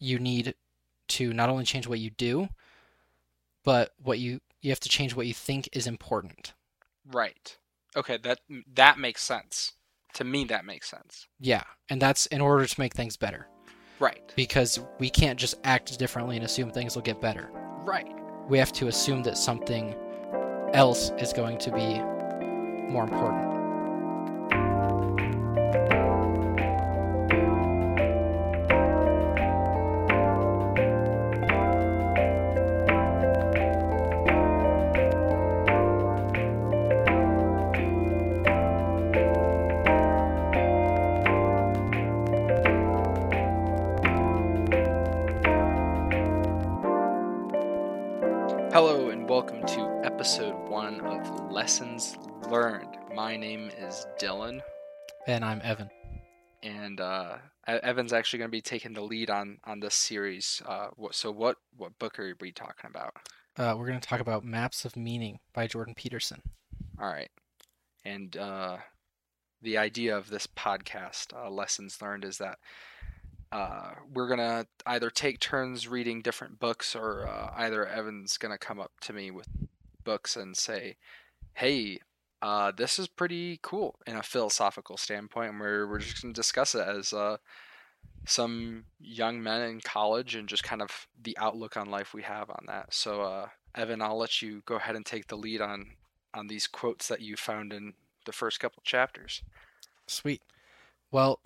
you need to not only change what you do, but what you you have to change what you think is important. Right. Okay, that that makes sense. To me that makes sense. Yeah, and that's in order to make things better Right. because we can't just act differently and assume things will get better. Right. We have to assume that something else is going to be more important. And I'm Evan. and uh Evan's actually going to be taking the lead on on this series. Uh so what what book are we talking about? Uh, we're going to talk about Maps of Meaning by Jordan Peterson. All right. And uh, the idea of this podcast, uh, Lessons Learned, is that uh, we're going to either take turns reading different books or uh, either Evan's going to come up to me with books and say, hey, uh, this is pretty cool in a philosophical standpoint. And we're, we're just going to discuss it as uh, some young men in college and just kind of the outlook on life we have on that. So, uh, Evan, I'll let you go ahead and take the lead on on these quotes that you found in the first couple chapters. Sweet. Well,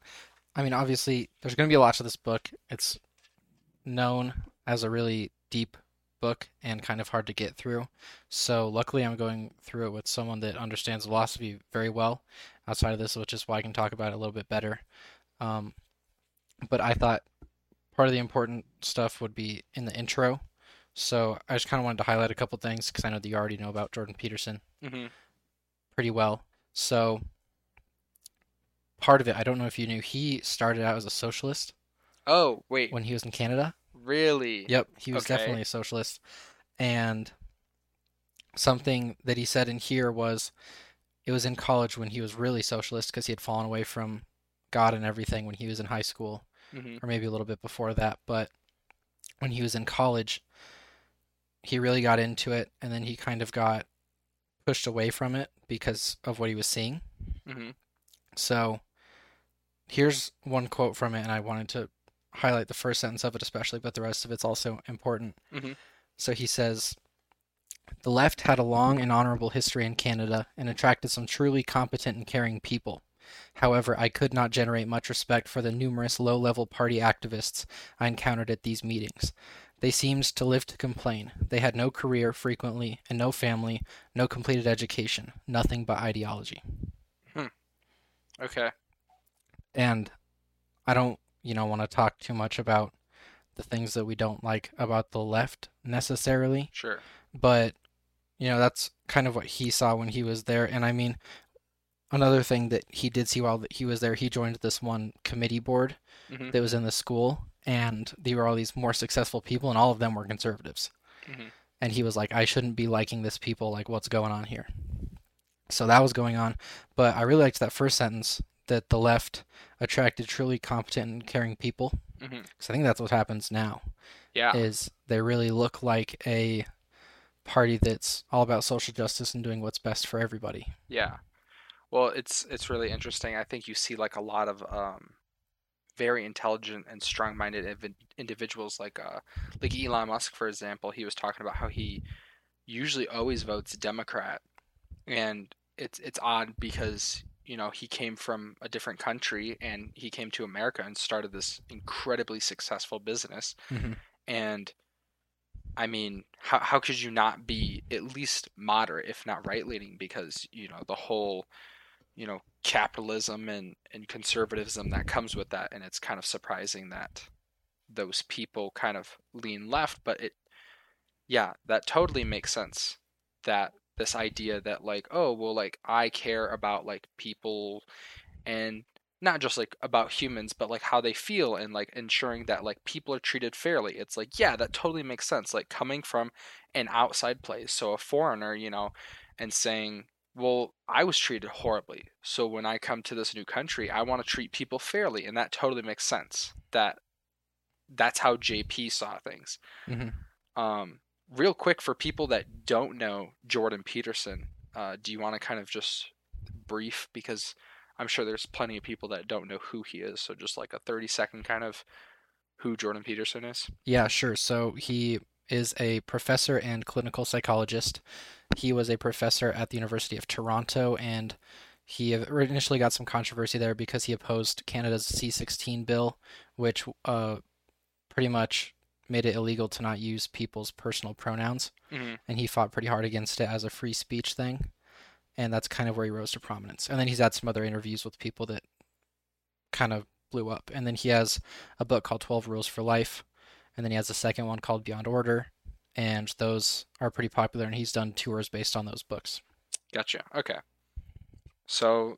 I mean, obviously, there's going to be a lot to this book. It's known as a really deep book and kind of hard to get through. So, luckily, I'm going through it with someone that understands philosophy very well outside of this, which is why I can talk about it a little bit better. Um, but I thought part of the important stuff would be in the intro. So, I just kind of wanted to highlight a couple things because I know that you already know about Jordan Peterson Mm-hmm. pretty well. So part of it, I don't know if you knew, he started out as a socialist Oh, wait, when he was in Canada. Really? Yep, he was Okay. definitely a socialist. And something that he said in here was it was in college when he was really socialist because he had fallen away from God and everything when he was in high school, hmm or maybe a little bit before that. But when he was in college, he really got into it, and then he kind of got pushed away from it because of what he was seeing. hmm So here's one quote from it, and I wanted to highlight the first sentence of it especially, but the rest of it's also important. Mhm. So he says, The left had a long and honorable history in Canada and attracted some truly competent and caring people. However, I could not generate much respect for the numerous low level party activists I encountered at these meetings. They seemed to live to complain. They had no career, frequently, and no family, no completed education, nothing but ideology. Okay. and I don't, you know, want to talk too much about the things that we don't like about the left necessarily, Sure. but you know, that's kind of what he saw when he was there. And I mean, another thing that he did see while he was there, he joined this one committee board hmm that was in the school, and there were all these more successful people, and all of them were conservatives. Mhm. And he was like, I shouldn't be liking this people, like, what's going on here? So that was going on. But I really liked that first sentence that the left attracted truly competent and caring people. Because I think that's what happens now, Yeah. is they really look like a party that's all about social justice and doing what's best for everybody. Yeah. Well, it's it's really interesting. I think you see like a lot of um, very intelligent and strong-minded invi- individuals, like uh, like Elon Musk, for example. He was talking about how he usually always votes Democrat, and it's it's odd because you know he came from a different country and he came to America and started this incredibly successful business, Mhm. and I mean, how how could you not be at least moderate, if not right leaning? Because you know the whole, you know, capitalism and and conservatism that comes with that, and it's kind of surprising that those people kind of lean left. But it, yeah, that totally makes sense. That this idea that like, oh well, like I care about like people, and not just like about humans but like how they feel and like ensuring that like people are treated fairly it's like yeah that totally makes sense like coming from an outside place so a foreigner you know and saying well i was treated horribly so when i come to this new country i want to treat people fairly and that totally makes sense that that's how JP saw things. hmm Um, real quick for people that don't know Jordan Peterson, uh, do you want to kind of just brief because I'm sure there's plenty of people that don't know who he is. So just like a 30 second kind of who Jordan Peterson is. Yeah, sure. So he is a professor and clinical psychologist. He was a professor at the University of Toronto, and he initially got some controversy there because he opposed Canada's C-16 bill, which uh, pretty much made it illegal to not use people's personal pronouns. Mm-hmm. and he fought pretty hard against it as a free speech thing. And that's kind of where he rose to prominence. And then he's had some other interviews with people that kind of blew up. And then he has a book called 12 Rules for Life. And then he has a second one called Beyond Order. And those are pretty popular. And he's done tours based on those books. Gotcha. Okay. So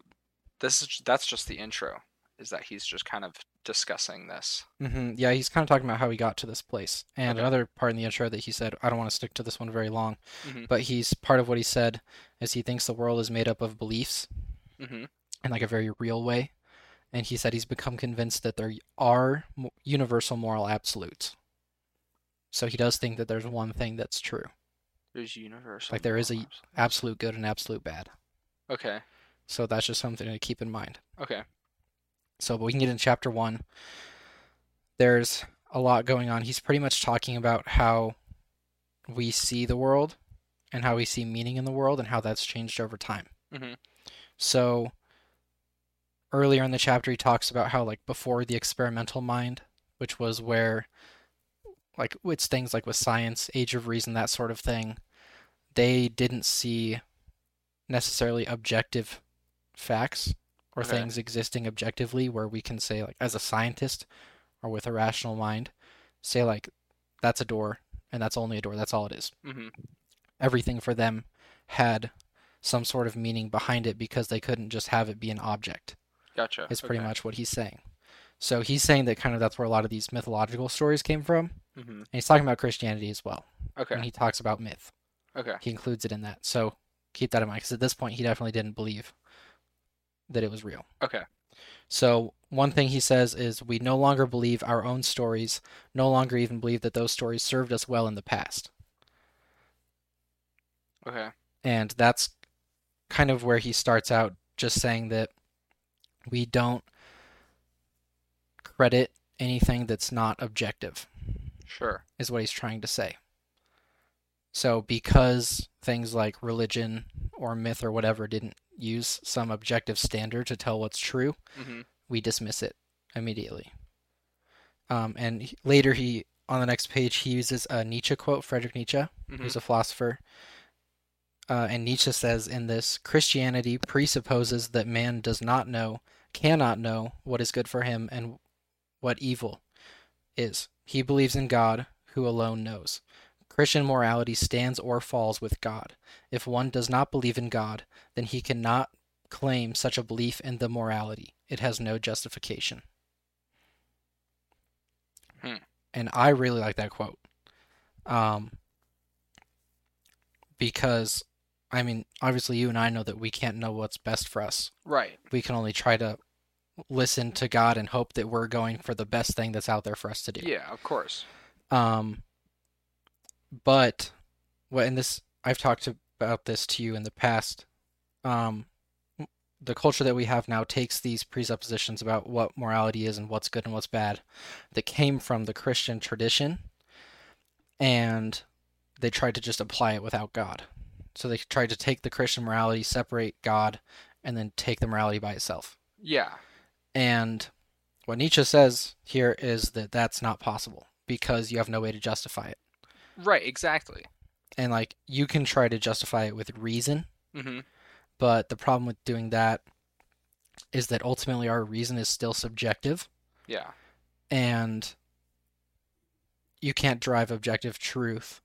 this is that's just the intro. Is that he's just kind of discussing this. hmm Yeah, he's kind of talking about how he got to this place. And Okay. another part in the intro that he said, I don't want to stick to this one very long, Mhm. but he's part of what he said is he thinks the world is made up of beliefs Mm-hmm. in like a very real way. And he said he's become convinced that there are universal moral absolutes. So he does think that there's one thing that's true, There's universal. Like there is a- absolute good and absolute bad. Okay. So that's just something to keep in mind. Okay. So, but we can get into chapter one. There's a lot going on. He's pretty much talking about how we see the world and how we see meaning in the world and how that's changed over time. Mm-hmm. So earlier in the chapter, he talks about how, like, before the experimental mind, which was where, like, it's things like with science, age of reason, that sort of thing, they didn't see necessarily objective facts or Okay. things existing objectively where we can say, like, as a scientist or with a rational mind, say, like, that's a door and that's only a door, that's all it is Mm-hmm. everything for them had some sort of meaning behind it because they couldn't just have it be an object. Gotcha. Is pretty okay. much what he's saying. So he's saying that kind of that's where a lot of these mythological stories came from, Mm-hmm. and he's talking about Christianity as well. Okay. and he talks about myth, Okay. he includes it in that. So keep that in mind because at this point he definitely didn't believe that it was real. Okay. So one thing he says is we no longer believe our own stories, no longer even believe that those stories served us well in the past. Okay. And that's kind of where he starts out just saying that we don't credit anything that's not objective, Sure. is what he's trying to say. So, because things like religion or myth or whatever didn't use some objective standard to tell what's true, Mm-hmm. we dismiss it immediately. Um, and later, he on the next page he uses a Nietzsche quote, Friedrich Nietzsche, Mm-hmm. who's a philosopher. Uh, and Nietzsche says in this Christianity presupposes that man does not know, cannot know what is good for him and what evil is. He believes in God, who alone knows. Christian morality stands or falls with God. If one does not believe in God, then he cannot claim such a belief in the morality. It has no justification. Hmm. And I really like that quote. Um, because, I mean, obviously you and I know that we can't know what's best for us. Right. We can only try to listen to God and hope that we're going for the best thing that's out there for us to do. Yeah. Of course. Um, but what and this I've talked about this to you in the past. Um, the culture that we have now takes these presuppositions about what morality is and what's good and what's bad that came from the Christian tradition, and they tried to just apply it without God. So they tried to take the Christian morality, separate God, and then take the morality by itself. Yeah. And what Nietzsche says here is that that's not possible because you have no way to justify it. Right. Exactly. And like you can try to justify it with reason, Mm-hmm. but the problem with doing that is that ultimately our reason is still subjective Yeah. and you can't drive objective truth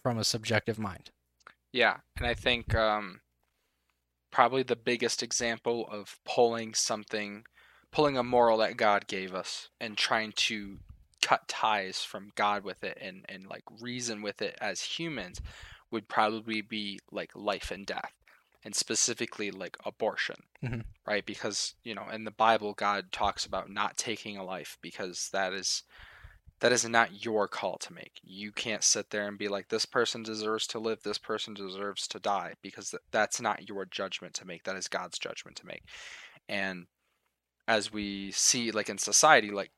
from a subjective mind. Yeah, and I think um, probably the biggest example of pulling something, pulling a moral that God gave us and trying to cut ties from God with it and, and like reason with it as humans would probably be like life and death and specifically like abortion Mhm. right because you know in the bible god talks about not taking a life because that is that is not your call to make. You can't sit there and be like, this person deserves to live, this person deserves to die, because th- that's not your judgment to make. That is God's judgment to make. And as we see, like in society, like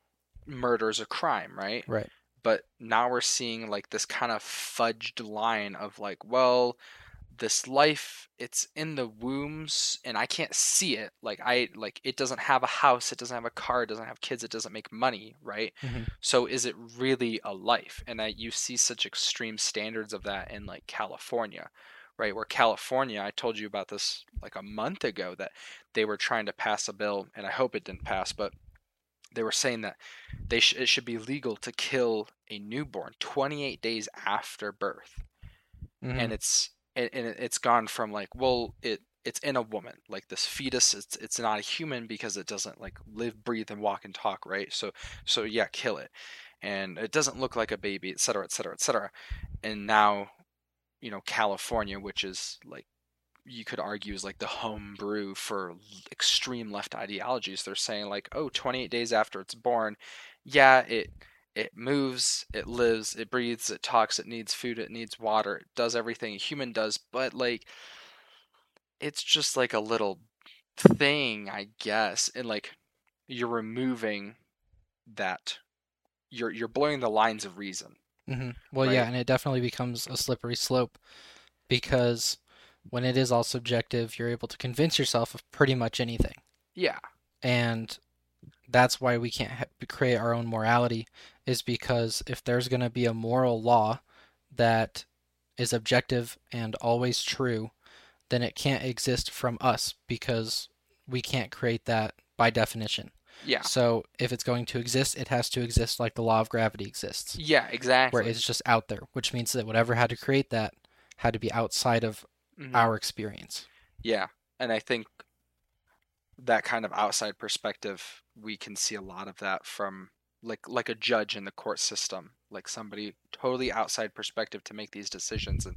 murder is a crime, right? Right. But now we're seeing like this kind of fudged line of like, well, this life it's in the wombs and i can't see it like i like it doesn't have a house it doesn't have a car it doesn't have kids it doesn't make money right Mhm. so is it really a life and I, you see such extreme standards of that in like california right where california i told you about this like a month ago that they were trying to pass a bill and i hope it didn't pass but they were saying that they sh- it should be legal to kill a newborn 28 days after birth. Mhm. and it's and, and it- it's gone from like well it it's in a woman like this fetus it's it's not a human because it doesn't like live breathe and walk and talk right? So so yeah kill it. And it doesn't look like a baby et cetera et cetera et cetera. And now you know california which is like you could argue is like the home brew for extreme left ideologies they're saying like oh 28 days after it's born yeah it it moves, it lives, it breathes, it talks, it needs food, it needs water, it does everything a human does, but like it's just like a little thing, I guess. And like you're removing that you're you're blurring the lines of reason. hmm Well, yeah, and it definitely becomes a slippery slope because when it is all subjective, you're able to convince yourself of pretty much anything. Yeah. And that's why we can't ha- create our own morality, is because if there's going to be a moral law that is objective and always true, then it can't exist from us because we can't create that by definition. Yeah. So if it's going to exist, it has to exist like the law of gravity exists. Yeah, exactly. where it's just out there, which means that whatever had to create that had to be outside of Mhm. our experience. Yeah, and I think that kind of outside perspective, we can see a lot of that from like like a judge in the court system, like somebody totally outside perspective to make these decisions. And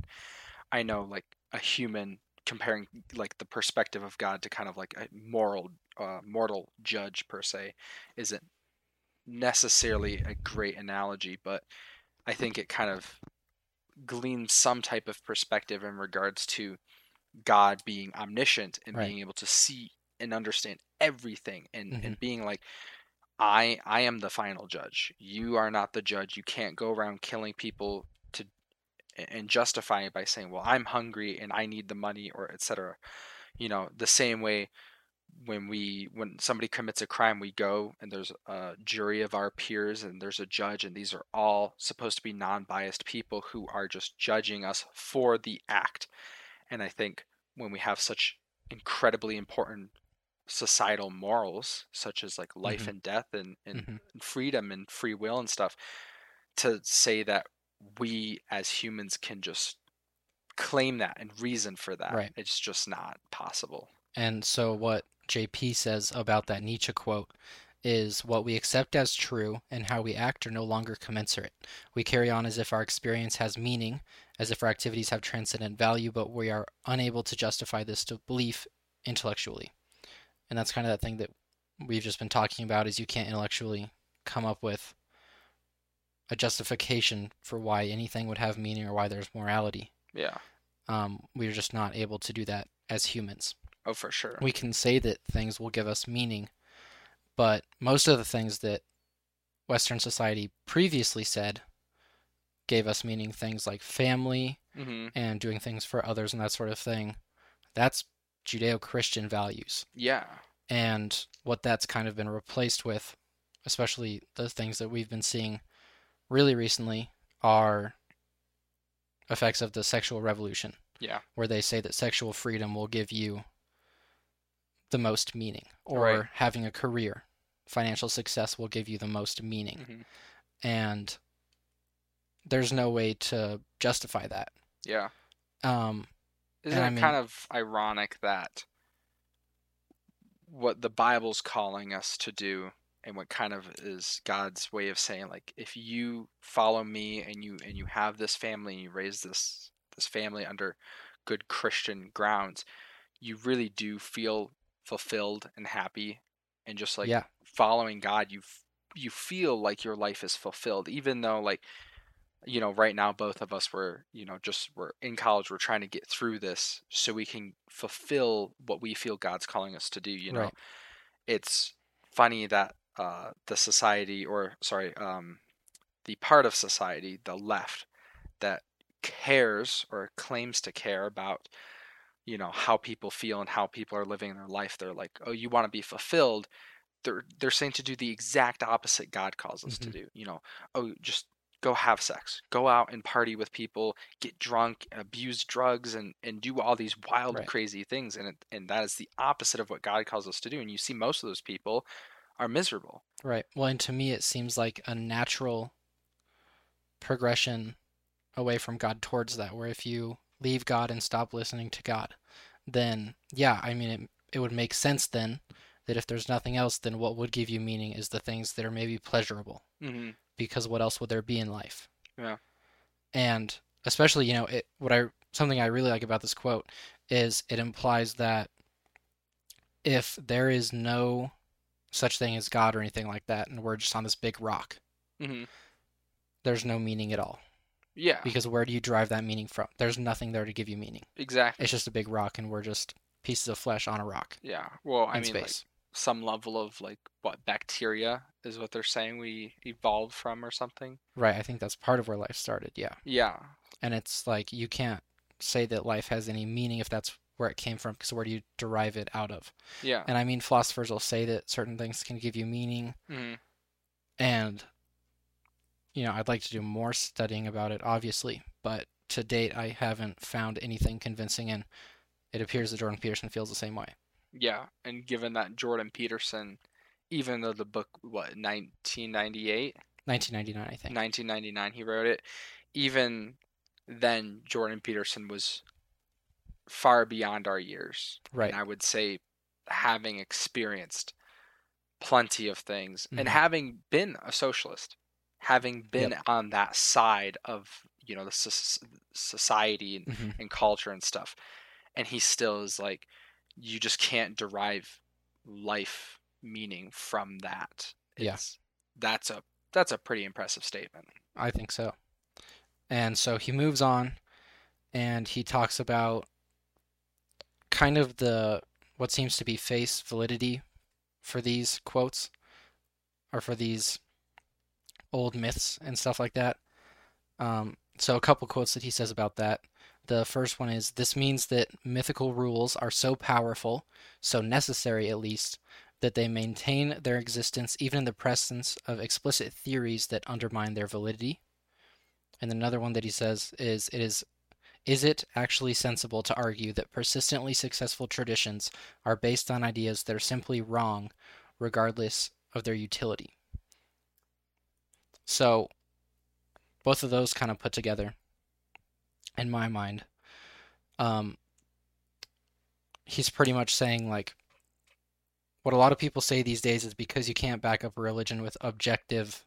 I know like a human comparing like the perspective of God to kind of like a moral uh, mortal judge per se isn't necessarily a great analogy, but I think it kind of gleans some type of perspective in regards to God being omniscient and Right. being able to see and understand everything and, Mhm. and being like I I am the final judge. You are not the judge. You can't go around killing people to and justify it by saying, "Well, I'm hungry and I need the money," or etc. You know, the same way when we when somebody commits a crime, we go and there's a jury of our peers and there's a judge, and these are all supposed to be non-biased people who are just judging us for the act. And I think when we have such incredibly important societal morals, such as like life Mhm. and death and, and Mhm. freedom and free will and stuff, to say that we as humans can just claim that and reason for that, Right. it's just not possible. And so, what JP says about that Nietzsche quote is what we accept as true and how we act are no longer commensurate. We carry on as if our experience has meaning, as if our activities have transcendent value, but we are unable to justify this to belief intellectually. And that's kind of that thing that we've just been talking about is you can't intellectually come up with a justification for why anything would have meaning or why there's morality. Yeah. Um, we're just not able to do that as humans. Oh, for sure. We can say that things will give us meaning, but most of the things that Western society previously said gave us meaning, things like family hmm and doing things for others and that sort of thing, that's Judeo Christian values. Yeah. And what that's kind of been replaced with, especially the things that we've been seeing really recently, are effects of the sexual revolution, Yeah. where they say that sexual freedom will give you the most meaning, or Right. having a career, financial success will give you the most meaning. hmm And there's no way to justify that. Yeah. Um, Isn't And I it mean- kind of ironic that what the Bible's calling us to do and what kind of is God's way of saying like if you follow me and you and you have this family and you raise this this family under good Christian grounds, you really do feel fulfilled and happy and just like yeah, following God, you you feel like your life is fulfilled even though like you know right now both of us were you know just we're in college we're trying to get through this so we can fulfill what we feel god's calling us to do you know Right. it's funny that uh the society or sorry um the part of society the left that cares or claims to care about you know how people feel and how people are living their life they're like oh you want to be fulfilled they're they're saying to do the exact opposite god calls us to Mhm. do you know oh just go have sex go out and party with people get drunk abuse drugs and and do all these wild Right. crazy things and it, and that is the opposite of what god calls us to do and you see most of those people are miserable Right. Well, and to me, it seems like a natural progression away from God towards that, where if you leave God and stop listening to God, then, yeah, I mean, it, it would make sense then that if there's nothing else, then what would give you meaning is the things that are maybe pleasurable, mm-hmm. because what else would there be in life? Yeah. And especially, you know, it, what I, something I really like about this quote is it implies that if there is no such thing as God or anything like that, and we're just on this big rock, Mm-hmm. there's no meaning at all. Yeah Because where do you derive that meaning from? There's nothing there to give you meaning. exactly It's just a big rock, and we're just pieces of flesh on a rock yeah well i mean like some level of like what bacteria is what they're saying we evolved from or something Right. I think that's part of where life started. Yeah. yeah And it's like you can't say that life has any meaning if that's where it came from, because where do you derive it out of? yeah And I mean, philosophers will say that certain things can give you meaning, mm-hmm. and you know, I'd like to do more studying about it, obviously, but to date, I haven't found anything convincing, and it appears that Jordan Peterson feels the same way. Yeah, and given that Jordan Peterson, even though the book what 1998, 1999, I think. 1999 he wrote it, even then Jordan Peterson was far beyond our years. Right. And I would say having experienced plenty of things and Mhm. having been a socialist, having been on that side of, you know, the soc- society and hmm and culture and stuff. And he still is like, you just can't derive life meaning from that. Yeah. That's a that's a pretty impressive statement. I think so. And so he moves on and he talks about kind of the what seems to be face validity for these quotes or for these old myths and stuff like that. Um, so a couple quotes that he says about that. The first one is this means that mythical rules are so powerful, so necessary at least, that they maintain their existence even in the presence of explicit theories that undermine their validity. And another one that he says is it is is it actually sensible to argue that persistently successful traditions are based on ideas that are simply wrong regardless of their utility? So both of those kind of put together in my mind um, he's pretty much saying like what a lot of people say these days is because you can't back up religion with objective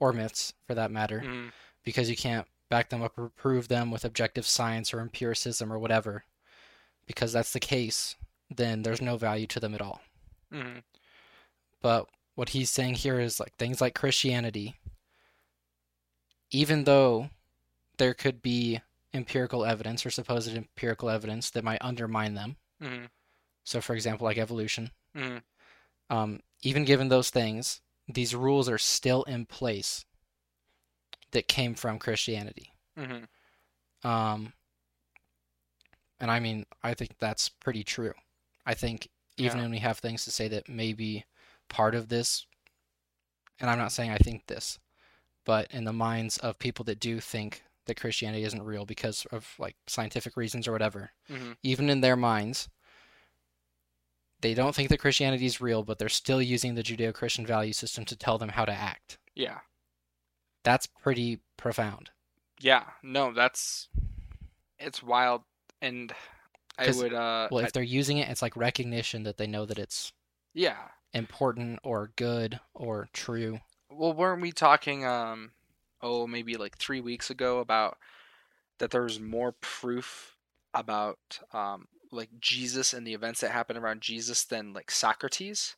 or myths for that matter Mm, because you can't back them up or prove them with objective science or empiricism or whatever because that's the case then there's no value to them at all. Mm, but what he's saying here is like things like Christianity, even though there could be empirical evidence or supposed empirical evidence that might undermine them. mm, So, for example, like evolution, mm, um, even given those things, these rules are still in place that came from Christianity. mm, Um, and I mean, I think that's pretty true. I think even Yeah. when we have things to say that may be part of this, and I'm not saying I think this, but in the minds of people that do think that Christianity isn't real because of like scientific reasons or whatever, mm, even in their minds, they don't think that Christianity is real, but they're still using the Judeo Christian value system to tell them how to act. yeah, That's pretty profound. yeah. No, that's it's wild, and I would uh, Well, I- if they're using it, it's like recognition that they know that it's yeah. important or good or true. Well, weren't we talking um oh maybe like 3 weeks ago about that there's more proof about um like Jesus and the events that happened around Jesus than like Socrates?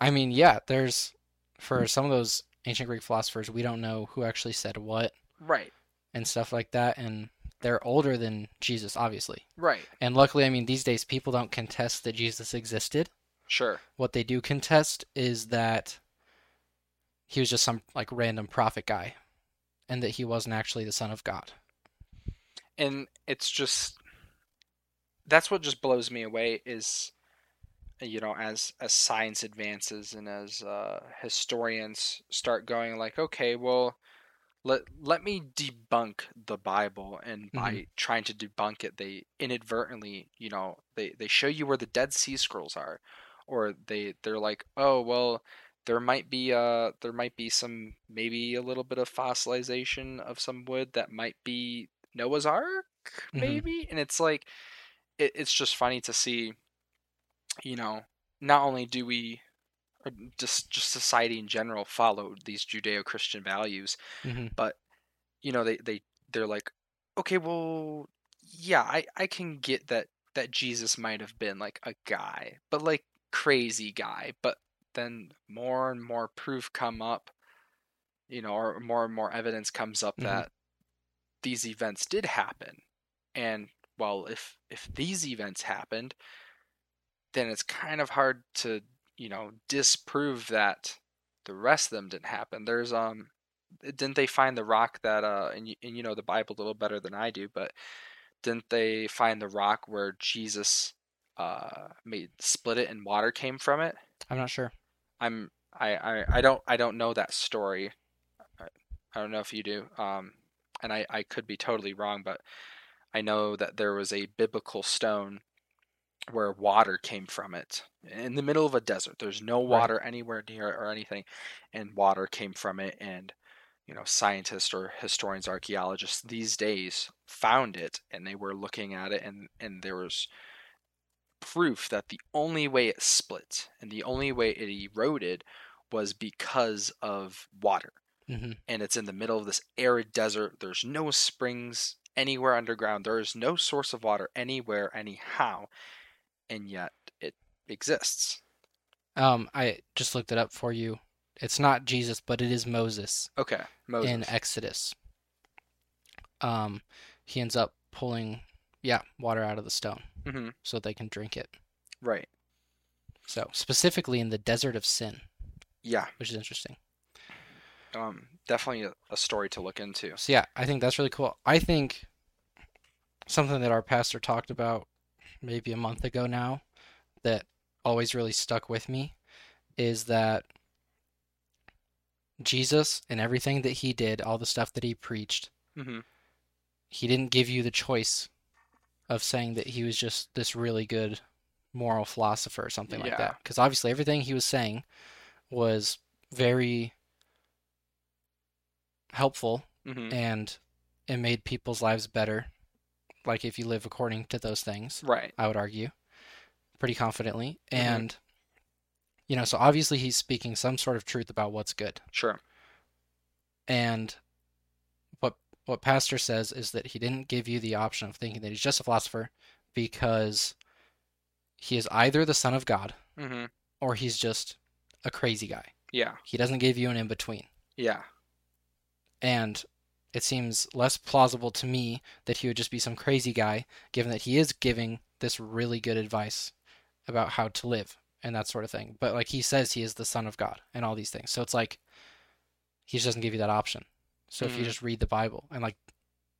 I mean, yeah, there's for some of those ancient Greek philosophers, we don't know who actually said what Right. and stuff like that, and they're older than Jesus, obviously. Right. And luckily, I mean, these days people don't contest that Jesus existed. Sure. What they do contest is that he was just some like random prophet guy, and that he wasn't actually the son of God. and it's just that's what just blows me away is you know as as science advances and as uh, historians start going like okay well let let me debunk the bible and by trying to debunk it they inadvertently you know they they show you where the dead sea scrolls are or they they're like oh well there might be uh there might be some maybe a little bit of fossilization of some wood that might be Noah's Ark, Mhm. maybe, and it's like it, it's just funny to see. You know, not only do we, or just just society in general, follow these Judeo-Christian values, hmm but you know they they they're like, okay, well, yeah, I I can get that that Jesus might have been like a guy, but like crazy guy, but then more and more proof come up, you know, or more and more evidence comes up Mhm. that these events did happen. And well, if if these events happened, then it's kind of hard to, you know, disprove that the rest of them didn't happen. There's um didn't they find the rock that uh and you, and you know the Bible a little better than I do, but didn't they find the rock where Jesus uh made split it and water came from it? I'm not sure. I'm I, I, I don't I don't know that story. I, I don't know if you do. Um, and I, I could be totally wrong, but I know that there was a biblical stone where water came from it in the middle of a desert. There's no Right. water anywhere near it or anything, and water came from it. And you know, scientists or historians, archaeologists these days found it, and they were looking at it, and and there was proof that the only way it split and the only way it eroded was because of water. hmm And it's in the middle of this arid desert. There's no springs anywhere underground. There is no source of water anywhere, anyhow. And yet it exists. Um, I just looked it up for you. It's not Jesus, but it is Moses Okay. Moses. in Exodus. Um, he ends up pulling, yeah, water out of the stone hmm so they can drink it. Right. So specifically in the desert of sin, Yeah. which is interesting. Um, definitely a, story to look into. So yeah, I think that's really cool. I think something that our pastor talked about maybe a month ago now that always really stuck with me is that Jesus and everything that he did, all the stuff that he preached, hmm he didn't give you the choice of saying that he was just this really good moral philosopher or something like Yeah. that. Because obviously everything he was saying was very helpful hmm and it made people's lives better. Like if you live according to those things, Right. I would argue pretty confidently. Mhm. And, you know, so obviously he's speaking some sort of truth about what's good. Sure. And what Pastor says is that he didn't give you the option of thinking that he's just a philosopher because he is either the son of God hmm or he's just a crazy guy. Yeah. He doesn't give you an in between. Yeah. And it seems less plausible to me that he would just be some crazy guy, given that he is giving this really good advice about how to live and that sort of thing. But like he says, he is the Son of God and all these things. So it's like he just doesn't give you that option. So if you Mhm. just read the Bible and like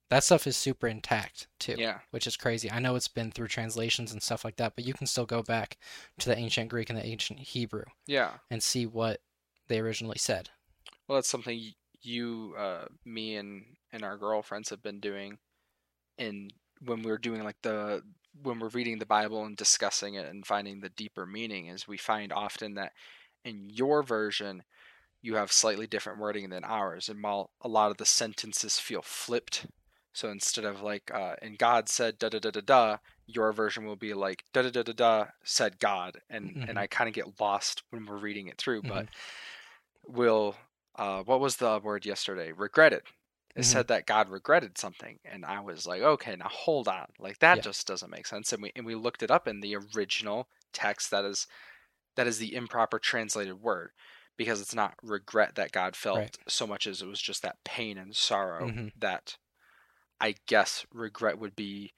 that stuff is super intact too, Yeah. which is crazy. I know it's been through translations and stuff like that, but you can still go back to the ancient Greek and the ancient Hebrew Yeah. and see what they originally said. Well, that's something you, uh, me, and and our girlfriends have been doing, in when we're doing like the when we're reading the Bible and discussing it and finding the deeper meaning. Is we find often that in your version you have slightly different wording than ours, and while a lot of the sentences feel flipped, so instead of like uh, and God said da da da da da, your version will be like da da da da da said God, and Mhm. and I kind of get lost when we're reading it through, but will uh, what was the word yesterday? Regretted. It Mhm. said that God regretted something, and I was like, okay, now hold on, like that Yeah. just doesn't make sense. And we and we looked it up in the original text that is that is the improper translated word, because it's not regret that God felt Right. so much as it was just that pain and sorrow Mhm. that I guess regret would be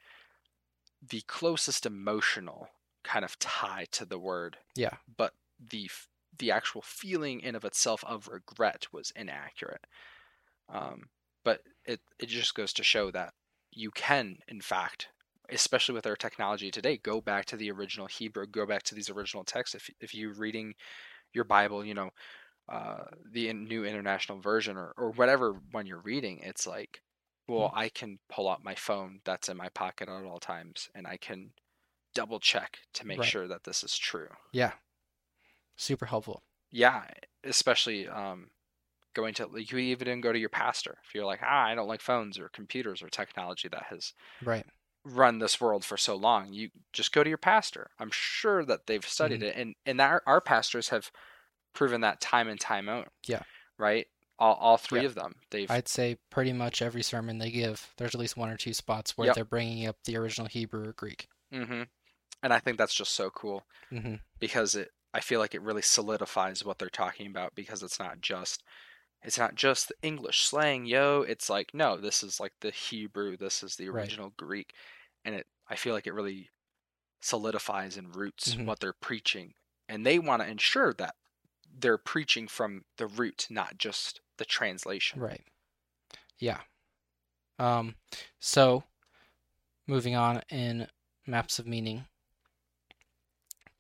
the closest emotional kind of tie to the word, Yeah. but the the actual feeling in of itself of regret was inaccurate. Um, but it it just goes to show that you can, in fact, especially with our technology today, go back to the original Hebrew, go back to these original texts. If if you're reading your Bible, you know, uh, the New International Version or or whatever one you're reading, it's like, well, I can pull out my phone that's in my pocket at all times, and I can double check to make Right. sure that this is true. Yeah. Super helpful. Yeah, especially um, going to you even go to your pastor if you're like, ah, I don't like phones or computers or technology that has Right. Run this world for so long. You just go to your pastor. I'm sure that they've studied Mm-hmm. it, and and our our pastors have proven that time and time out. Yeah. Right. All all three Yeah. of them. They've I'd say pretty much every sermon they give, there's at least one or two spots where Yep. they're bringing up the original Hebrew or Greek. hmm and I think that's just so cool hmm because it. I feel like it really solidifies what they're talking about because it's not just it's not just the English slang, yo. It's like no, this is like the Hebrew, this is the Right. original Greek, and it. I feel like it really solidifies and roots Mhm. what they're preaching, and they want to ensure that they're preaching from the root, not just the translation. Right. Yeah. Um, so moving on in Maps of Meaning,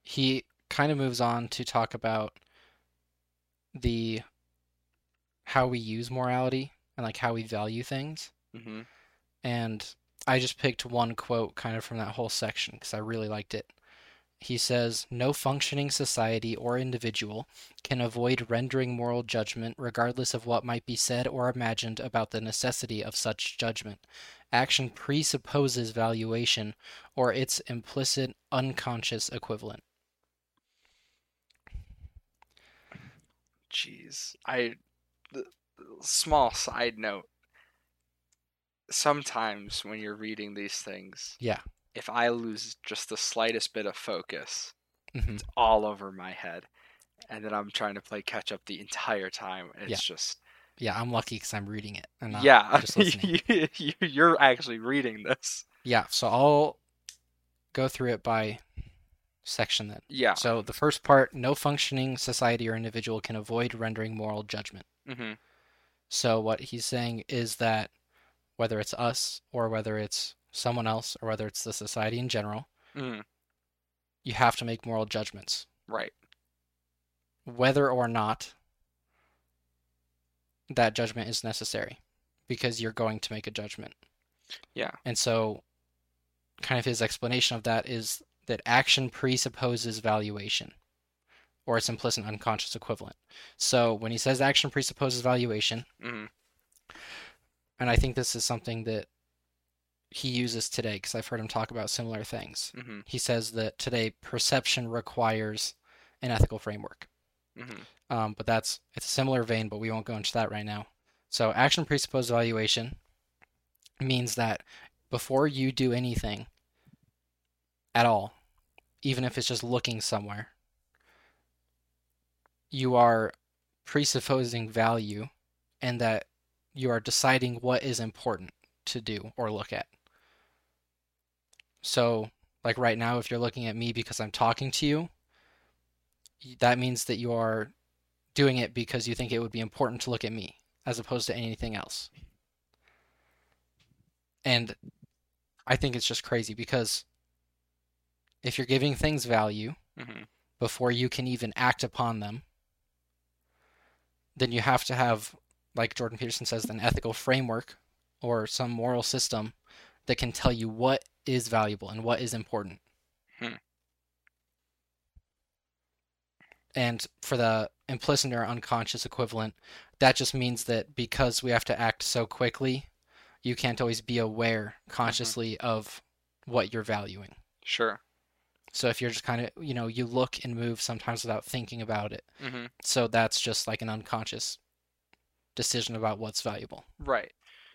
he kind of moves on to talk about the how we use morality and like how we value things. hmm And I just picked one quote kind of from that whole section because I really liked it. He says, No functioning society or individual can avoid rendering moral judgment regardless of what might be said or imagined about the necessity of such judgment. Action presupposes valuation or its implicit unconscious equivalent. Jeez, I. Small side note. Sometimes when you're reading these things, Yeah. if I lose just the slightest bit of focus, hmm all over my head, and then I'm trying to play catch up the entire time. It's Yeah. just Yeah, I'm lucky because I'm reading it and not yeah, just listening. you, you're actually reading this. Yeah, so I'll go through it by section then. Yeah. So the first part, no functioning society or individual can avoid rendering moral judgment. hmm So what he's saying is that whether it's us or whether it's someone else or whether it's the society in general, hmm you have to make moral judgments. Right. Whether or not that judgment is necessary because you're going to make a judgment. Yeah. And so kind of his explanation of that is that action presupposes valuation or its implicit unconscious equivalent. So when he says action presupposes valuation, hmm and I think this is something that he uses today because I've heard him talk about similar things. hmm He says that today perception requires an ethical framework. hmm Um, but that's it's a similar vein, but we won't go into that right now. So action presupposes valuation means that before you do anything at all, even if it's just looking somewhere, you are presupposing value and that you are deciding what is important to do or look at. So, like right now, if you're looking at me because I'm talking to you, that means that you are doing it because you think it would be important to look at me as opposed to anything else. And I think it's just crazy because if you're giving things value hmm before you can even act upon them, then you have to have, like Jordan Peterson says, an ethical framework or some moral system that can tell you what is valuable and what is important. Hmm. And for the implicit or unconscious equivalent, that just means that because we have to act so quickly, you can't always be aware consciously of what you're valuing. Sure. So if you're just kind of, you know, you look and move sometimes without thinking about it. hmm So that's just like an unconscious decision about what's valuable. Right.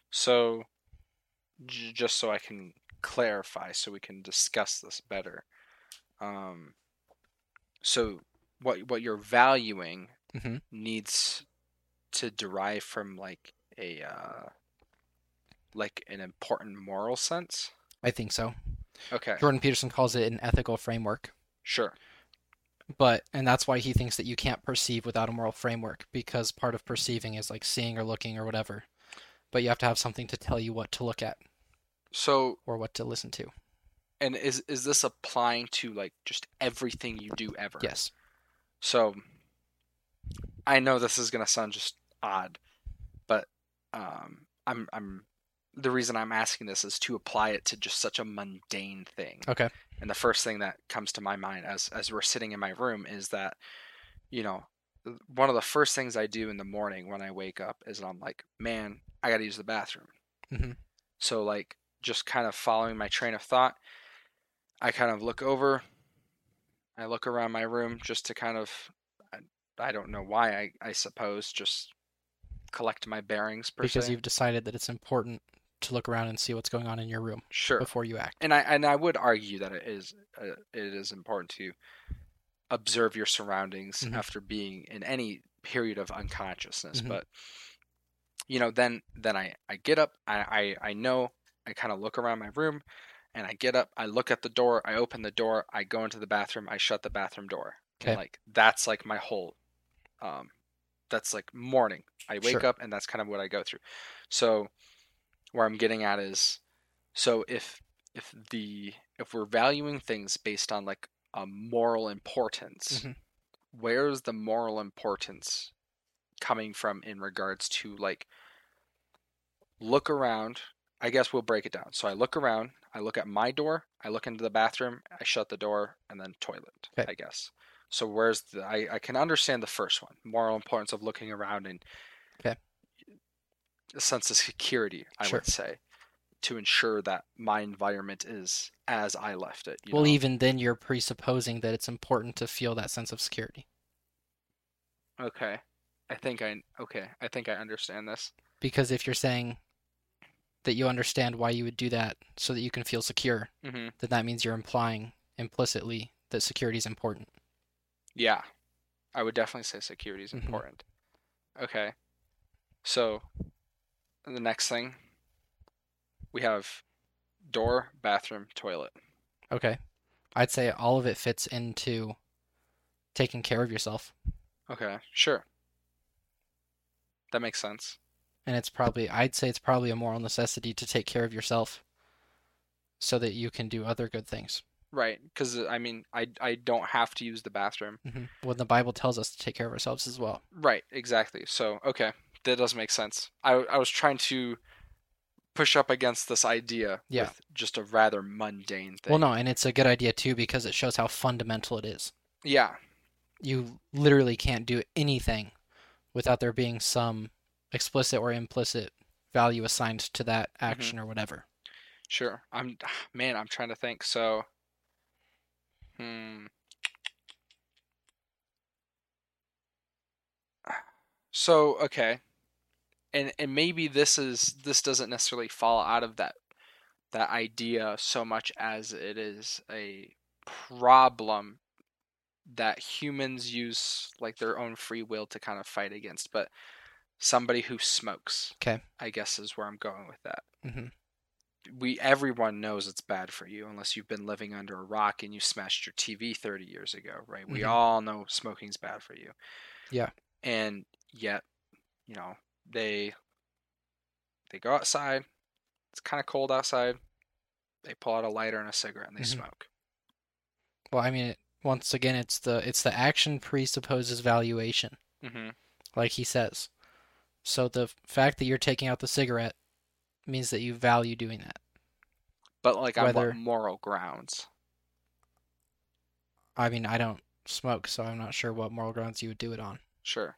So, j- just so I can clarify, so we can discuss this better. Um, so what what you're valuing Mhm. needs to derive from like a uh, like an important moral sense? I think so. Okay, Jordan Peterson calls it an ethical framework. sure. But and that's why he thinks that you can't perceive without a moral framework because part of perceiving is like seeing or looking or whatever. But you have to have something to tell you what to look at So, or what to listen to. and is is this applying to like just everything you do ever? Yes. So, I know this is gonna sound just odd, but um, I'm I'm the reason I'm asking this is to apply it to just such a mundane thing. Okay. And the first thing that comes to my mind as as we're sitting in my room is that, you know, one of the first things I do in the morning when I wake up is I'm like, man, I got to use the bathroom. Mhm. So like just kind of following my train of thought, I kind of look over, I look around my room just to kind of, I, I don't know why, I, I suppose, just collect my bearings Because se. you've decided that it's important to look around and see what's going on in your room Sure. before you act. and I and I would argue that it is uh, it is important to observe your surroundings Mhm. after being in any period of unconsciousness. Mhm. But you know, then then I I get up. I I, I know. I kind of look around my room, and I get up. I look at the door. I open the door. I go into the bathroom. I shut the bathroom door. And, Okay. like that's like my whole. Um, that's like morning. I wake Sure. up, and that's kind of what I go through. So, where I'm getting at is, so if if the if we're valuing things based on like a moral importance Mhm. where's the moral importance coming from in regards to like look around i guess we'll break it down so i look around i look at my door i look into the bathroom i shut the door and then toilet Okay. i guess so where's the I, I can understand the first one moral importance of looking around and Okay. A sense of security i Sure. would say to ensure that my environment is as i left it you Well, know? even then, you're presupposing that it's important to feel that sense of security. okay i think i okay i think i understand this Because if you're saying that you understand why you would do that so that you can feel secure, mm-hmm. then that means you're implying implicitly that security is important. Yeah, I would definitely say security is Mhm. important. Okay, so the next thing we have door, bathroom, toilet. Okay. I'd say all of it fits into taking care of yourself. Okay, sure. That makes sense. And it's probably, I'd say it's probably a moral necessity to take care of yourself so that you can do other good things. Right, because I mean, I I don't have to use the bathroom. hmm When the Bible tells us to take care of ourselves as well. Right, exactly. So okay, that doesn't make sense. I I was trying to push up against this idea Yeah. with just a rather mundane thing. Well, no, and it's a good idea too because it shows how fundamental it is. Yeah, You literally can't do anything without there being some explicit or implicit value assigned to that action or whatever. Sure. I'm man, I'm trying to think. So hmm So, okay. And and maybe this is this doesn't necessarily fall out of that that idea so much as it is a problem that humans use like their own free will to kind of fight against, but somebody who smokes, Okay. I guess is where I'm going with that hmm we everyone knows it's bad for you unless you've been living under a rock and you smashed your TV 30 years ago, right? We Mhm. all know smoking's bad for you. Yeah. And yet, you know, they they go outside. It's kind of cold outside. They pull out a lighter and a cigarette and they Mhm. smoke. Well, I mean, it, once again, it's the it's the action presupposes valuation, hmm like he says. So the fact that you're taking out the cigarette means that you value doing that. But like on what moral grounds? I mean, I don't smoke, so I'm not sure what moral grounds you would do it on. Sure.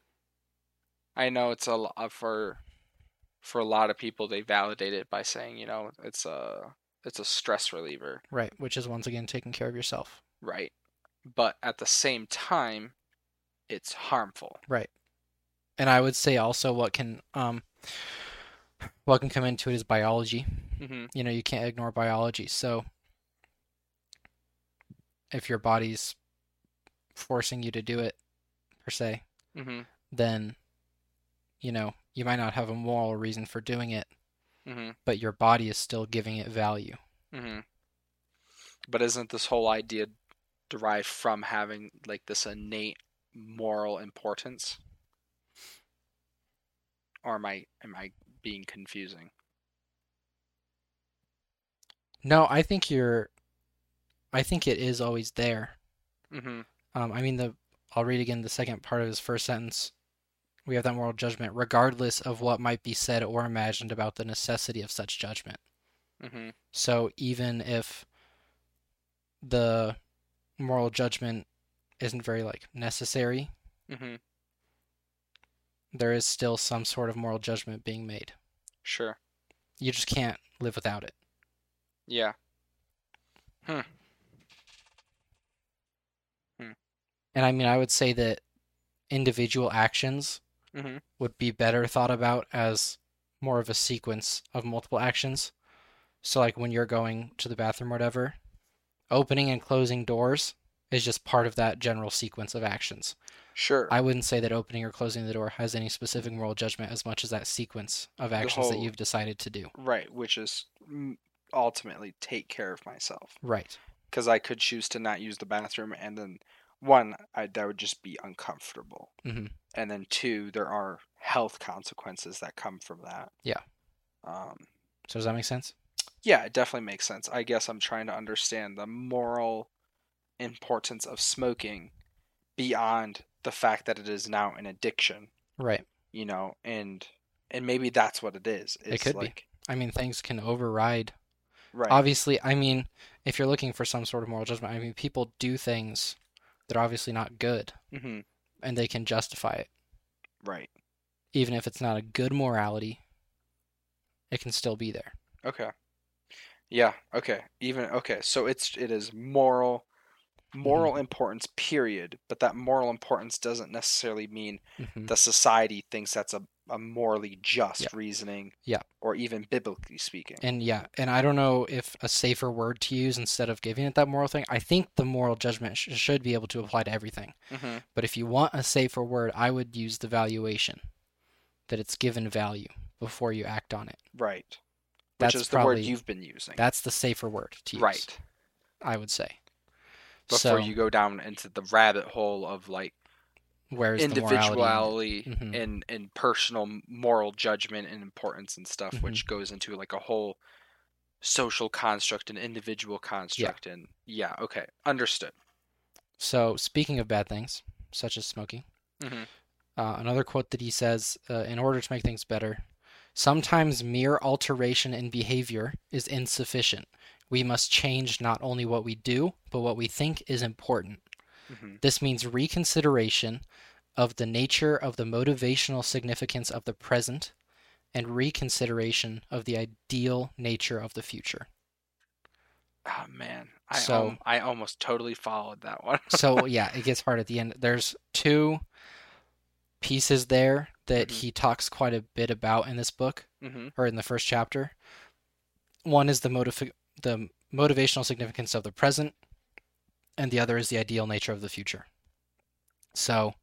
I know it's a lot for for a lot of people they validate it by saying, you know, it's a it's a stress reliever. Right, which is once again taking care of yourself. right? But at the same time, it's harmful. Right. And I would say also what can um what can come into it is biology. hmm You know, you can't ignore biology. So if your body's forcing you to do it per se, Mhm. then you know, you might not have a moral reason for doing it, Mhm. but your body is still giving it value. Mhm. But isn't this whole idea derived from having like this innate moral importance? Or am I am I being confusing? No, I think you're I think it is always there. Mhm. Um, I mean the I'll read again the second part of his first sentence. We have that moral judgment, regardless of what might be said or imagined about the necessity of such judgment. Mhm. So even if the moral judgment isn't very like necessary, Mhm. there is still some sort of moral judgment being made. Sure. You just can't live without it. Yeah. And I mean, I would say that individual actions Mhm. would be better thought about as more of a sequence of multiple actions. So, like when you're going to the bathroom or whatever, opening and closing doors is just part of that general sequence of actions. Sure. I wouldn't say that opening or closing the door has any specific moral judgment as much as that sequence of actions that you've decided to do. Right, which is ultimately take care of myself. Right. Because I could choose to not use the bathroom, and then one, I, that would just be uncomfortable. hmm And then two, there are health consequences that come from that. Yeah. Um, So does that make sense? yeah, it definitely makes sense. I guess I'm trying to understand the moral importance of smoking beyond the fact that it is now an addiction, Right. you know, and and maybe that's what it is. It's could be. I mean, things can override. Right. Obviously, I mean, if you're looking for some sort of moral judgment, I mean, people do things that are obviously not good, hmm and they can justify it. Right. Even if it's not a good morality, it can still be there. Okay. Yeah. Okay. Even okay. So it's it is moral, moral Mm-hmm. importance. Period. But that moral importance doesn't necessarily mean hmm the society thinks that's a, a morally just Yeah. reasoning. Yeah. Or even biblically speaking. And yeah, and I don't know if a safer word to use instead of giving it that moral thing. I think the moral judgment sh- should be able to apply to everything. hmm But if you want a safer word, I would use the valuation, that it's given value before you act on it. Right. That's Which is the word you've been using. That's the safer word to use. right. I would say. Before so, you go down into the rabbit hole of like where's individuality Mhm. and and personal moral judgment and importance and stuff Mhm. which goes into like a whole social construct and individual construct and yeah okay understood So, speaking of bad things, such as smoking, Mhm. uh, another quote that he says uh, in order to make things better, sometimes mere alteration in behavior is insufficient. We must change not only what we do, but what we think is important. Hmm This means reconsideration of the nature of the motivational significance of the present and reconsideration of the ideal nature of the future. oh man i So- i almost totally followed that one so yeah, it gets hard at the end. There's two pieces there that Mhm. he talks quite a bit about in this book hmm or in the first chapter. One is the motiv- the motivational significance of the present, and the other is the ideal nature of the future. So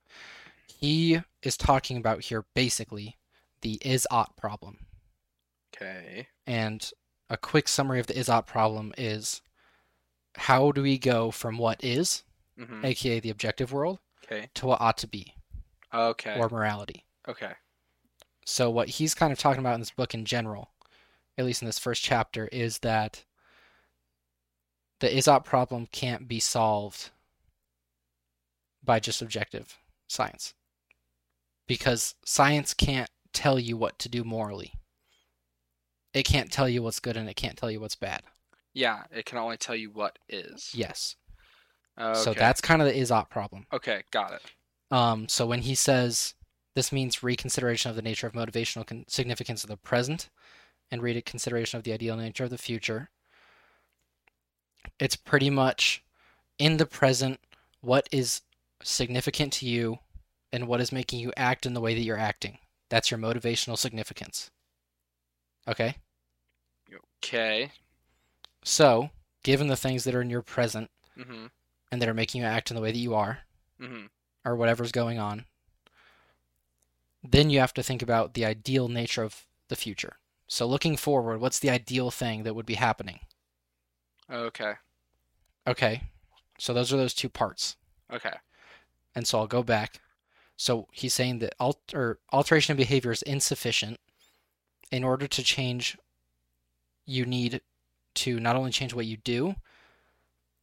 he is talking about here basically the is-ought problem. okay And a quick summary of the is-ought problem is how do we go from what is, hmm aka the objective world, okay to what ought to be, okay or morality. okay So what he's kind of talking about in this book in general, at least in this first chapter, is that the is-ought problem can't be solved by just objective science. Because science can't tell you what to do morally. It can't tell you what's good and it can't tell you what's bad. yeah it can only tell you what is Yes. okay. So that's kind of the is-ought problem. okay got it Um, so when he says this means reconsideration of the nature of motivational con- significance of the present and reconsideration of the ideal nature of the future, it's pretty much in the present what is significant to you and what is making you act in the way that you're acting. That's your motivational significance. Okay? okay So, given the things that are in your present hmm and that are making you act in the way that you are, hmm or whatever's going on, then you have to think about the ideal nature of the future. So looking forward, what's the ideal thing that would be happening? Okay. Okay. So those are those two parts. Okay. And so I'll go back. So he's saying that alter, alteration of behavior is insufficient. In order to change, you need to not only change what you do,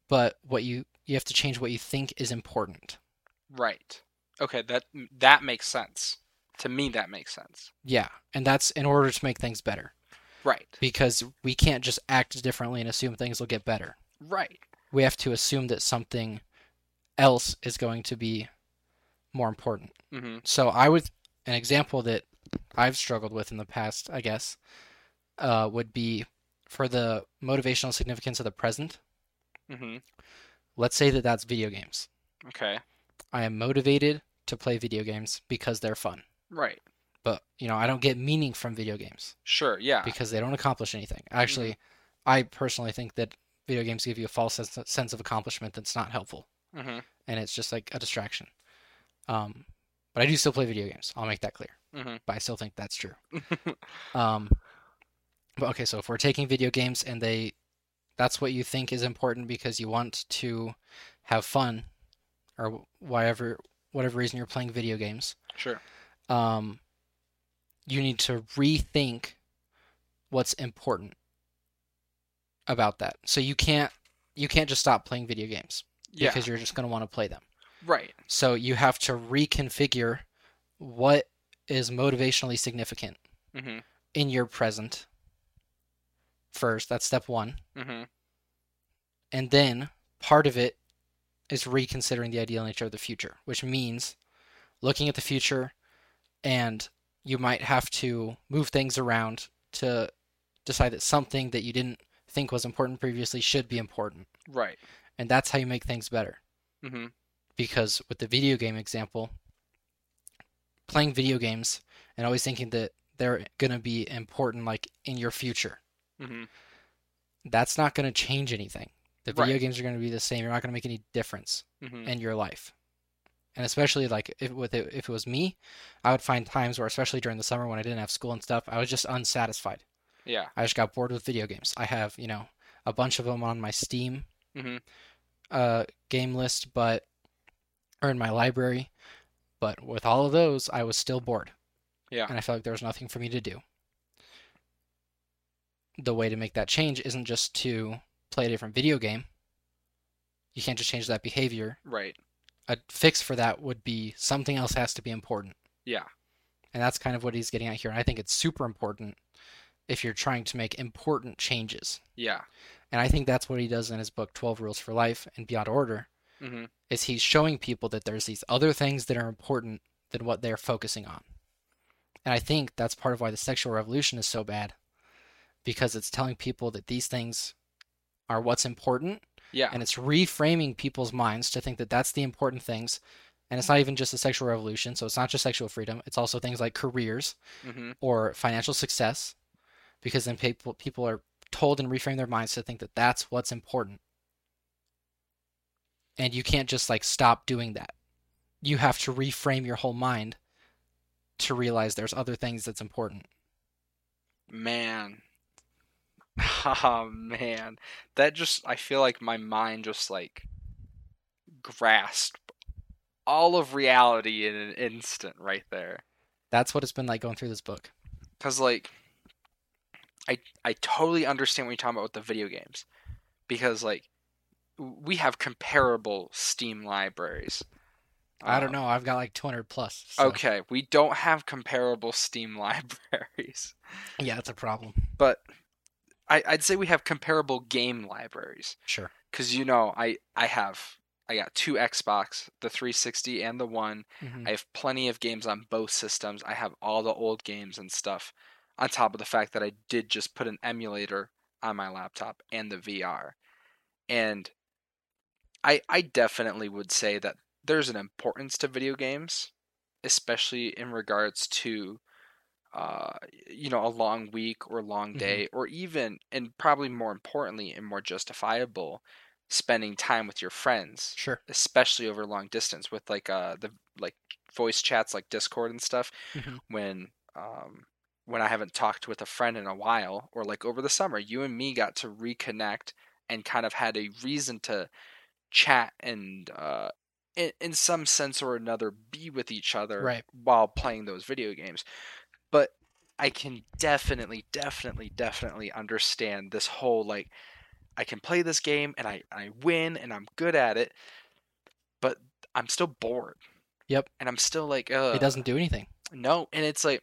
but what you you have to change what you think is important. Right. Okay, that that makes sense. To me that makes sense. Yeah, and that's in order to make things better Right. because we can't just act differently and assume things will get better. Right. We have to assume that something else is going to be more important. Mhm. So I would an example that I've struggled with in the past, I guess, uh, would be for the motivational significance of the present. Mhm. Let's say that that's video games. Okay. I am motivated to play video games because they're fun. Right. But, you know, I don't get meaning from video games Sure, yeah. because they don't accomplish anything. Actually, I personally think that video games give you a false sense sense of accomplishment that's not helpful. Mhm. and it's just like a distraction. Um, but I do still play video games. I'll make that clear. Mhm. But I still think that's true. Um, but okay, so if we're taking video games and they, that's what you think is important because you want to have fun, or whatever whatever reason you're playing video games, Sure. um, you need to rethink what's important about that. So you can't you can't just stop playing video games Yeah. because you're just going to want to play them. right. So you have to reconfigure what is motivationally significant Mhm. in your present first. That's step one. Mhm. And then part of it is reconsidering the ideal nature of the future, which means looking at the future and you might have to move things around to decide that something that you didn't think was important previously should be important. Right. And that's how you make things better. Mhm. because with the video game example, playing video games and always thinking that they're going to be important like in your future, Mhm. that's not going to change anything. The video Right. games are going to be the same. You're not going to make any difference Mhm. in your life. And especially like if with it, if it was me, I would find times where especially during the summer when I didn't have school and stuff, I was just unsatisfied. Yeah. I just got bored with video games. I have, you know, a bunch of them on my Steam Mhm. uh, game list, but or in my library. But with all of those, I was still bored. Yeah. And I felt like there was nothing for me to do. The way to make that change isn't just to play a different video game. You can't just change that behavior. Right. A fix for that would be something else has to be important. Yeah. And that's kind of what he's getting at here. And I think it's super important if you're trying to make important changes. Yeah. And I think that's what he does in his book 12 Rules for Life and Beyond Order Mhm. is he's showing people that there's these other things that are important than what they're focusing on. And I think that's part of why the sexual revolution is so bad because it's telling people that these things are what's important Yeah. and it's reframing people's minds to think that that's the important things. And it's not even just the sexual revolution, so it's not just sexual freedom, it's also things like careers Mhm. or financial success because then people people are told and reframe their minds to think that that's what's important and you can't just like stop doing that you have to reframe your whole mind to realize there's other things that's important Man. Oh man. That just I feel like my mind just like grasped all of reality in an instant right there. that's what it's been like going through this book Cuz like I I totally understand what you're talking about with the video games. Because like we have comparable Steam libraries. i don't Um, know i've got like 200 plus so- Okay, we don't have comparable Steam libraries, yeah that's a problem but I, I'd say we have comparable game libraries. sure Cause you know, I I have I got two Xbox, the 360 and the One. Mhm. I have plenty of games on both systems. I have all the old games and stuff. On top of the fact that I did just put an emulator on my laptop and the VR, and I I definitely would say that there's an importance to video games, especially in regards to uh, you know, a long week or long Mhm. day, or even, and probably more importantly and more justifiable, spending time with your friends, sure especially over long distance with like uh the like voice chats like Discord and stuff Mhm. when um when I haven't talked with a friend in a while or like over the summer you and me got to reconnect and kind of had a reason to chat and uh in, in some sense or another be with each other Right. while playing those video games but I can definitely definitely definitely understand this whole like I can play this game and I I win and I'm good at it but I'm still bored Yep. and I'm still like uh It doesn't do anything. no, and it's like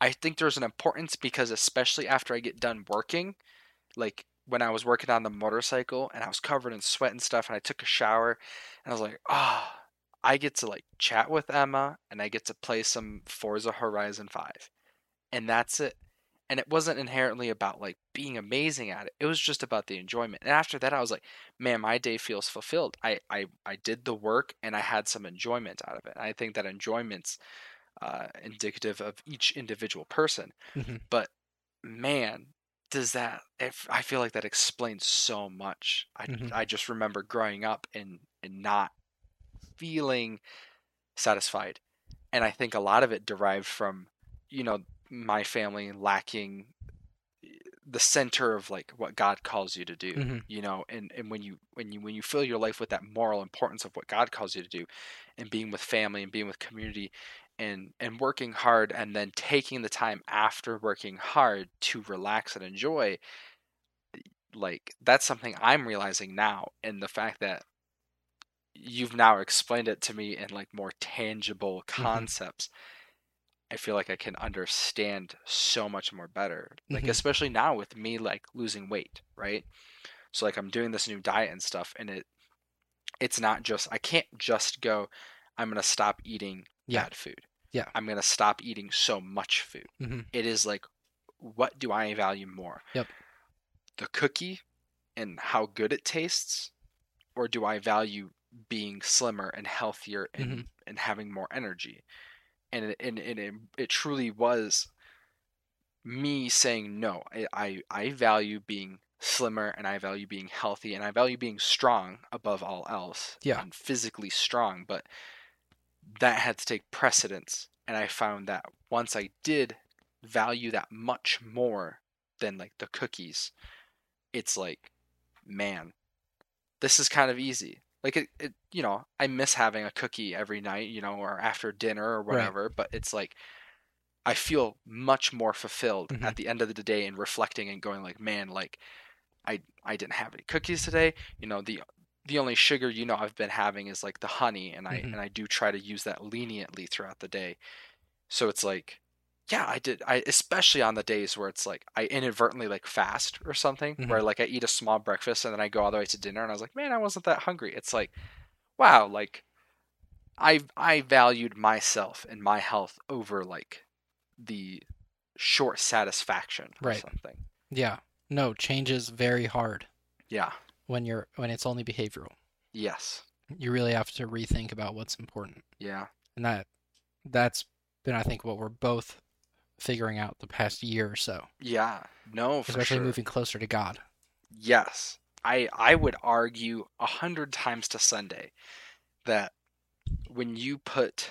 I think there's an importance because especially after I get done working, like when I was working on the motorcycle and I was covered in sweat and stuff and I took a shower and I was like, "Ah, I get to like chat with Emma and I get to play some Forza Horizon 5." And that's it. And it wasn't inherently about like being amazing at it. It was just about the enjoyment. And after that I was like, "Man, my day feels fulfilled. I I I did the work and I had some enjoyment out of it." And I think that enjoyment's uh, indicative of each individual person. Mhm. But man, does that? If I feel like that explains so much. I Mhm. I just remember growing up and and not feeling satisfied, and I think a lot of it derived from you know my family lacking eh, the center of like what God calls you to do Mhm. you know and and when you when you when you fill your life with that moral importance of what God calls you to do and being with family and being with community and and working hard and then taking the time after working hard to relax and enjoy like that's something I'm realizing now and the fact that you've now explained it to me in like more tangible concepts I feel like I can understand so much more better. Like Mhm. especially now with me like losing weight, right? So like I'm doing this new diet and stuff and it it's not just I can't just go I'm going to stop eating Yeah. bad food. Yeah. I'm going to stop eating so much food. Mhm. It is like what do I value more? Yep. The cookie and how good it tastes or do I value being slimmer and healthier and Mhm. and having more energy? And it, and, and it, it truly was me saying no. I, I I value being slimmer and I value being healthy and I value being strong above all else. Yeah. And physically strong, but that had to take precedence. And I found that once I did value that much more than like the cookies, it's like, man, this is kind of easy. Like it, it you know, I miss having a cookie every night, you know, or after dinner or Right. whatever, but it's like I feel much more fulfilled Mhm. at the end of the day and reflecting and going like, man, like I I didn't have any cookies today. You know, the the only sugar you know I've been having is like the honey and I Mhm. and I do try to use that leniently throughout the day. So it's like yeah, I did I especially on the days where it's like I inadvertently like fast or something where like I eat a small breakfast and then I go all the way to dinner and I was like, man, I wasn't that hungry. It's like wow, like I I valued myself and my health over like the short satisfaction or Right. something. Yeah. No, change is very hard Yeah. When you're when it's only behavioral. Yes. You really have to rethink about what's important. Yeah. And that that's been I think what we're both figuring out the past year or so. Yeah. No, for Especially sure. moving closer to God. Yes. I I would argue a hundred times to Sunday that when you put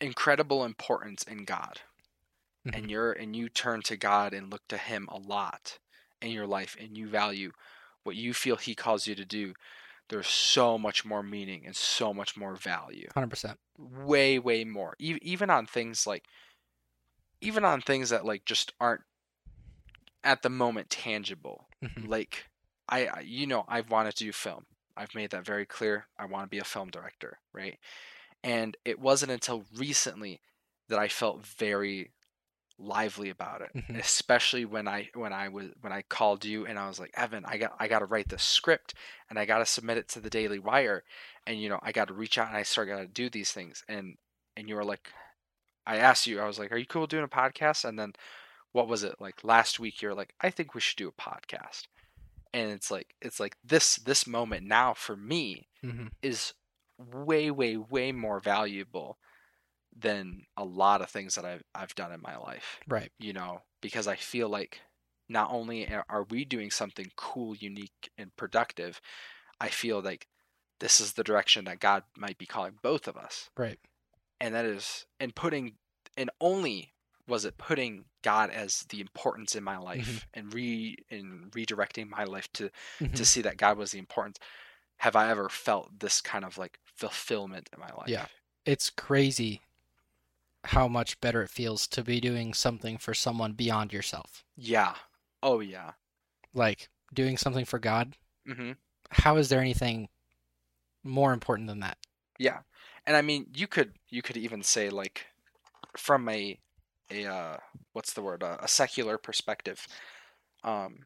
incredible importance in God Mhm. and you're and you turn to God and look to him a lot in your life and you value what you feel he calls you to do there's so much more meaning and so much more value 100%. way way more e- even on things like even on things that like just aren't at the moment tangible Mhm. like I, I you know I've wanted to do film. I've made that very clear. I want to be a film director, right? And it wasn't until recently that I felt very lively about it, Mhm. especially when I when I was when I called you and I was like, "Evan, I got I got to write the script and I got to submit it to the Daily Wire and you know, I got to reach out and I start got to do these things." And and you were like I asked you, I was like, "Are you cool doing a podcast?" And then what was it like last week you're like i think we should do a podcast and it's like it's like this this moment now for me Mhm. is way way way more valuable than a lot of things that i've, I've done in my life Right. you know because i feel like not only are we doing something cool unique and productive i feel like this is the direction that God might be calling both of us. Right. And that is and putting and only was it putting God as the importance in my life and re and redirecting my life to Mhm. to see that God was the importance. Have I ever felt this kind of like fulfillment in my life? Yeah. It's crazy how much better it feels to be doing something for someone beyond yourself. Yeah. Oh yeah. Like doing something for God. Mm-hmm. How is there anything more important than that? Yeah. And I mean, you could you could even say like from a a uh, what's the word uh, a secular perspective, um,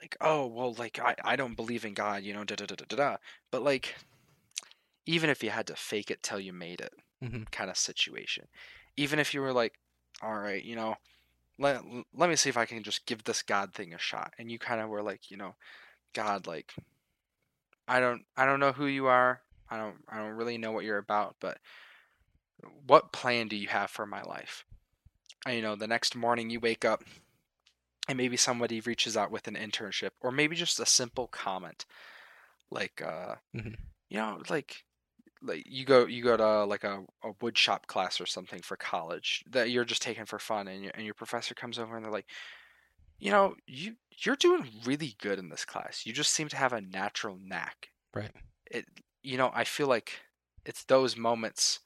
like oh well like I I don't believe in God you know da da da da da da but like even if you had to fake it till you made it Mhm. kind of situation, even if you were like all right you know let let me see if I can just give this God thing a shot and you kind of were like you know God like I don't I don't know who you are I don't I don't really know what you're about, but what plan do you have for my life? And, you know, the next morning you wake up and maybe somebody reaches out with an internship or maybe just a simple comment like uh Mhm. you know like like you go you go to like a, a wood shop class or something for college that you're just taking for fun and your, and your professor comes over and they're like you know you you're doing really good in this class you just seem to have a natural knack Right. it you know i feel like it's those moments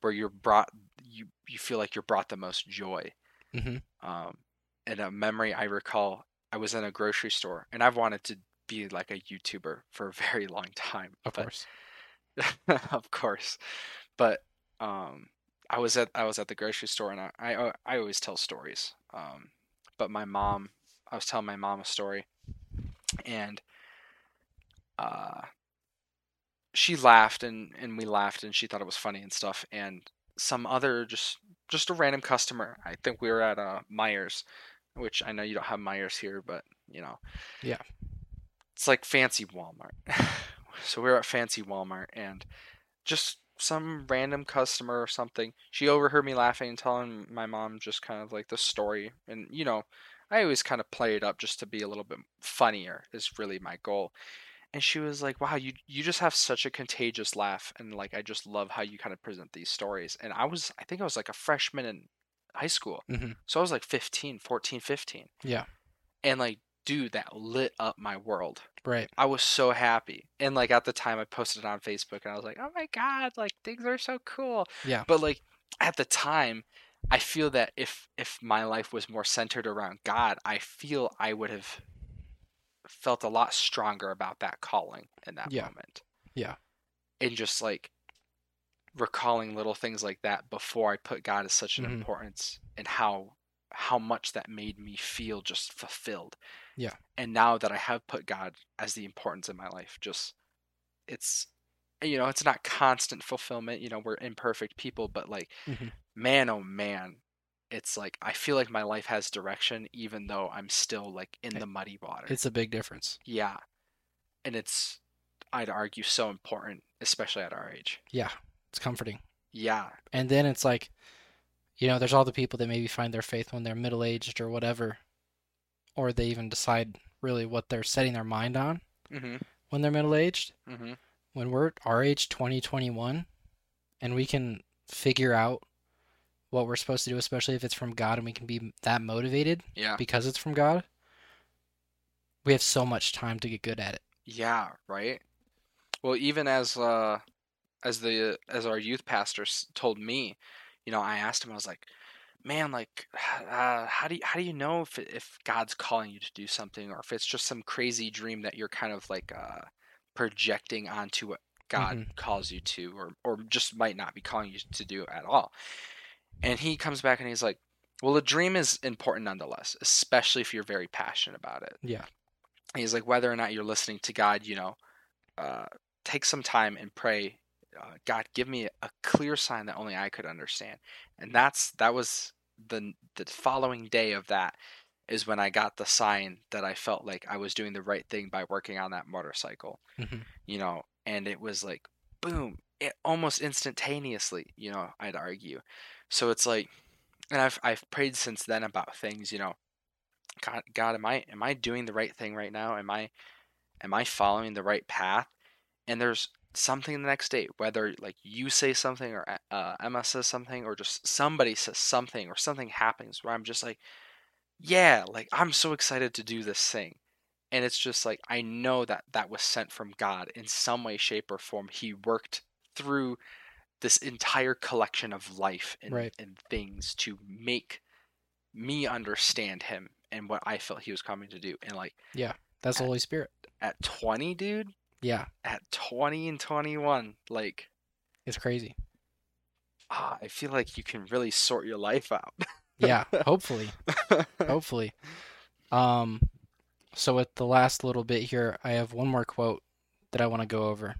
where you're brought you you feel like you're brought the most joy hmm um and a memory i recall i was in a grocery store and i've wanted to be like a youtuber for a very long time Of but course. of course. But um i was at i was at the grocery store and i i, I always tell stories um but my mom i was telling my mom a story and uh she laughed and and we laughed and she thought it was funny and stuff and some other just just a random customer. I think we were at uh Meijers which i know you don't have Meijers here but you know Yeah. it's like fancy walmart so we were at fancy walmart and just some random customer or something she overheard me laughing and telling my mom just kind of like the story. And you know i always kind of play it up just to be a little bit funnier is really my goal. And she was like wow you you just have such a contagious laugh and like i just love how you kind of present these stories. And i was i think i was like a freshman in high school. Hmm so i was like 15 14 15 Yeah. and like dude that lit up my world Right. i was so happy and like at the time i posted it on facebook and i was like oh my god like things are so cool Yeah. but like at the time i feel that if if my life was more centered around god i feel i would have felt a lot stronger about that calling in that Yeah. moment Yeah. and just like recalling little things like that before i put god as such an Mhm. importance and how how much that made me feel just fulfilled Yeah. and now that i have put god as the importance in my life just it's you know it's not constant fulfillment you know we're imperfect people but like Mhm. man oh man it's like i feel like my life has direction even though i'm still like in the muddy water It's a big difference. yeah and it's i'd argue so important especially at our age Yeah. It's comforting. yeah And then it's like, you know, there's all the people that maybe find their faith when they're middle aged or whatever, or they even decide really what they're setting their mind on mm-hmm when they're middle aged. mm-hmm When we're our age, 20, 21, and we can figure out what we're supposed to do, especially if it's from God and we can be that motivated yeah because it's from God, we have so much time to get good at it. Yeah, right. Well, even as uh as the as our youth pastor told me, you know, I asked him, I was like, "Man, like, uh, how do you, how do you know if if God's calling you to do something, or if it's just some crazy dream that you're kind of like uh projecting onto what God calls you to, or or just might not be calling you to do at all?" And he comes back and he's like, "Well, a dream is important nonetheless, especially if you're very passionate about it." Yeah. he's like whether or not you're listening to god you know uh, take some time and pray uh, god give me a clear sign that only i could understand and that's that was the the following day of that is when i got the sign that i felt like i was doing the right thing by working on that motorcycle Mhm. you know and it was like boom it almost instantaneously you know i'd argue so it's like and i've i've prayed since then about things you know God, God, am I am I doing the right thing right now? Am I am I following the right path? and there's something the next day, whether like you say something or uh, Emma says something or just somebody says something or something happens where I'm just like, yeah, like I'm so excited to do this thing. And it's just like I know that that was sent from God in some way, shape, or form. He worked through this entire collection of life and, Right. and things to make me understand him and what I felt he was coming to do. And like yeah, That's the Holy Spirit. at 20, dude, Yeah, at 20 and 21, like it's crazy. ah, I feel like you can really sort your life out. Yeah, hopefully, hopefully. Um, so with the last little bit here, I have one more quote that I want to go over,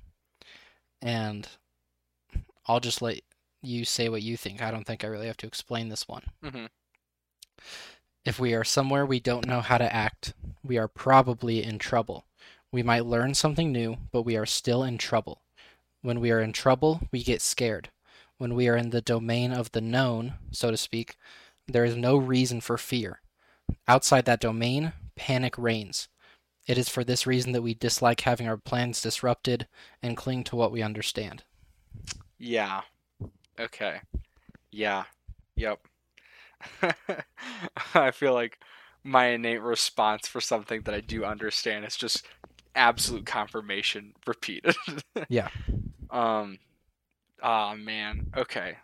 and I'll just let you say what you think. I don't think I really have to explain this one. hmm If we are somewhere we don't know how to act, we are probably in trouble. We might learn something new, but we are still in trouble. When we are in trouble, we get scared. When we are in the domain of the known, so to speak, there is no reason for fear. Outside that domain, panic reigns. It is for this reason that we dislike having our plans disrupted and cling to what we understand. Yeah. Okay. Yeah. Yep. I feel like my innate response for something that I do understand is just absolute confirmation repeated. Yeah. Um ah man. Okay.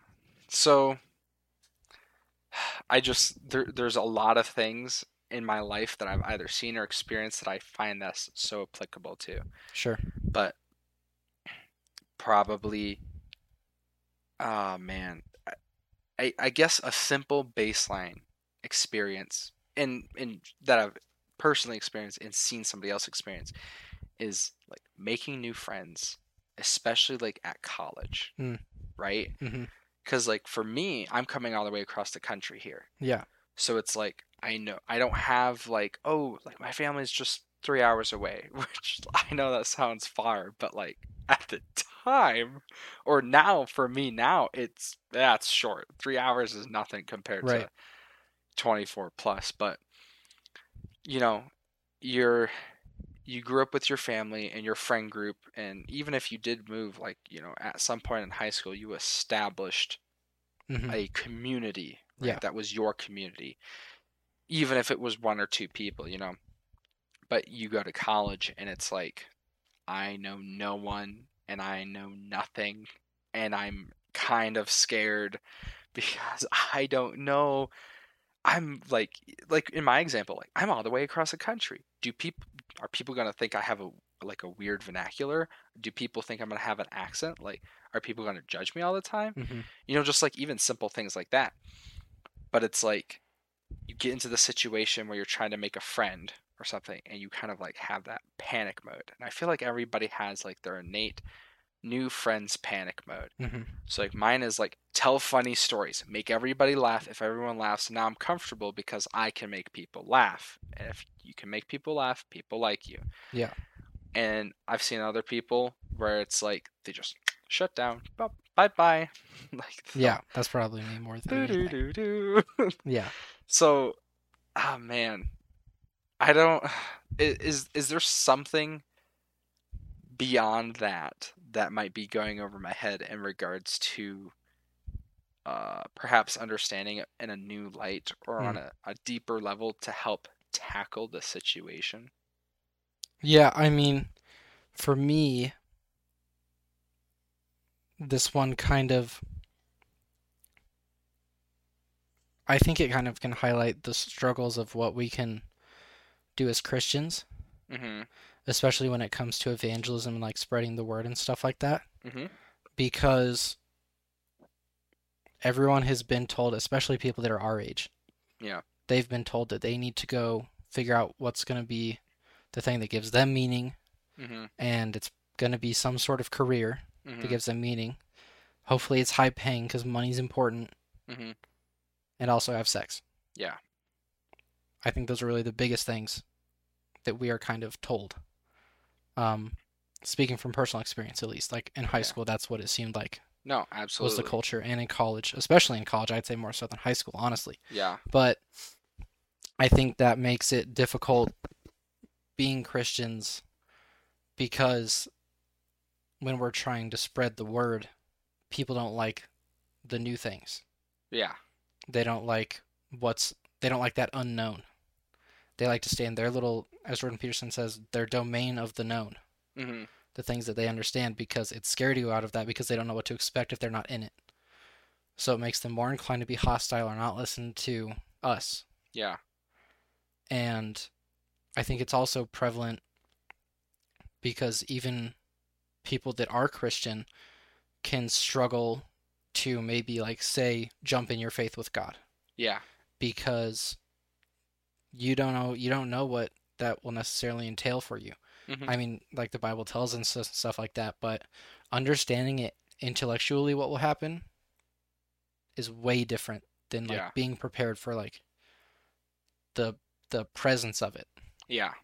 So I just there there's a lot of things in my life that I've either seen or experienced that I find that's so applicable to Sure. but probably ah man I- I, I guess a simple baseline experience in in that I've personally experienced and seen somebody else experience is like making new friends especially like at college Mm. right because like for me i'm coming all the way across the country here Yeah. so it's like I know I don't have like oh like my family's just three hours away, which I know that sounds far, but like at the time or now for me now it's that's short. Three hours is nothing compared Right. to twenty four plus. But you know, you're you grew up with your family and your friend group and even if you did move like you know at some point in high school you established hmm a community right? Yeah. that was your community even if it was one or two people you know but you go to college and it's like i know no one and i know nothing and i'm kind of scared because i don't know i'm like like in my example like i'm all the way across the country. Do people are people going to think i have a like a weird vernacular? Do people think i'm going to have an accent? Like are people going to judge me all the time? Hmm you know just like even simple things like that. But it's like you get into the situation where you're trying to make a friend or something and you kind of like have that panic mode. And i feel like everybody has like their innate new friends panic mode. Hmm so like mine is like tell funny stories make everybody laugh. If everyone laughs now i'm comfortable because i can make people laugh. And if you can make people laugh people like you. Yeah. and i've seen other people where it's like they just shut down bye bye like Yeah. That's probably me more than do do do do Yeah. so oh man. I don't is is there something beyond that that might be going over my head in regards to uh perhaps understanding it in a new light or on a, a deeper level to help tackle the situation. Yeah, I mean, for me, this one kind of, I think it kind of can highlight the struggles of what we can do as Christians, mm-hmm especially when it comes to evangelism and like spreading the word and stuff like that, mm-hmm because everyone has been told, especially people that are our age, Yeah. they've been told that they need to go figure out what's going to be the thing that gives them meaning mm-hmm and it's going to be some sort of career mm-hmm, that gives them meaning. Hopefully, it's high paying because money's important, mm-hmm. and also have sex. Yeah. I think those are really the biggest things that we are kind of told. Um, speaking from personal experience, at least, like in high Yeah. school, that's what it seemed like no absolutely. was the culture, and in college, especially in college, I'd say more so than high school, honestly. yeah But I think that makes it difficult being Christians because when we're trying to spread the word, people don't like the new things. Yeah. They don't like what's they don't like that unknown. They like to stay in their little, as Jordan Peterson says, their domain of the known, hmm the things that they understand, because it's scary to go out of that because they don't know what to expect if they're not in it. So it makes them more inclined to be hostile or not listen to us. Yeah. And I think it's also prevalent because even people that are Christian can struggle to maybe like say jump in your faith with God Yeah. because you don't know you don't know what that will necessarily entail for you. Mhm. I mean, like the Bible tells and stuff like that, but understanding it intellectually what will happen is way different than like Yeah. being prepared for like the the presence of it. Yeah.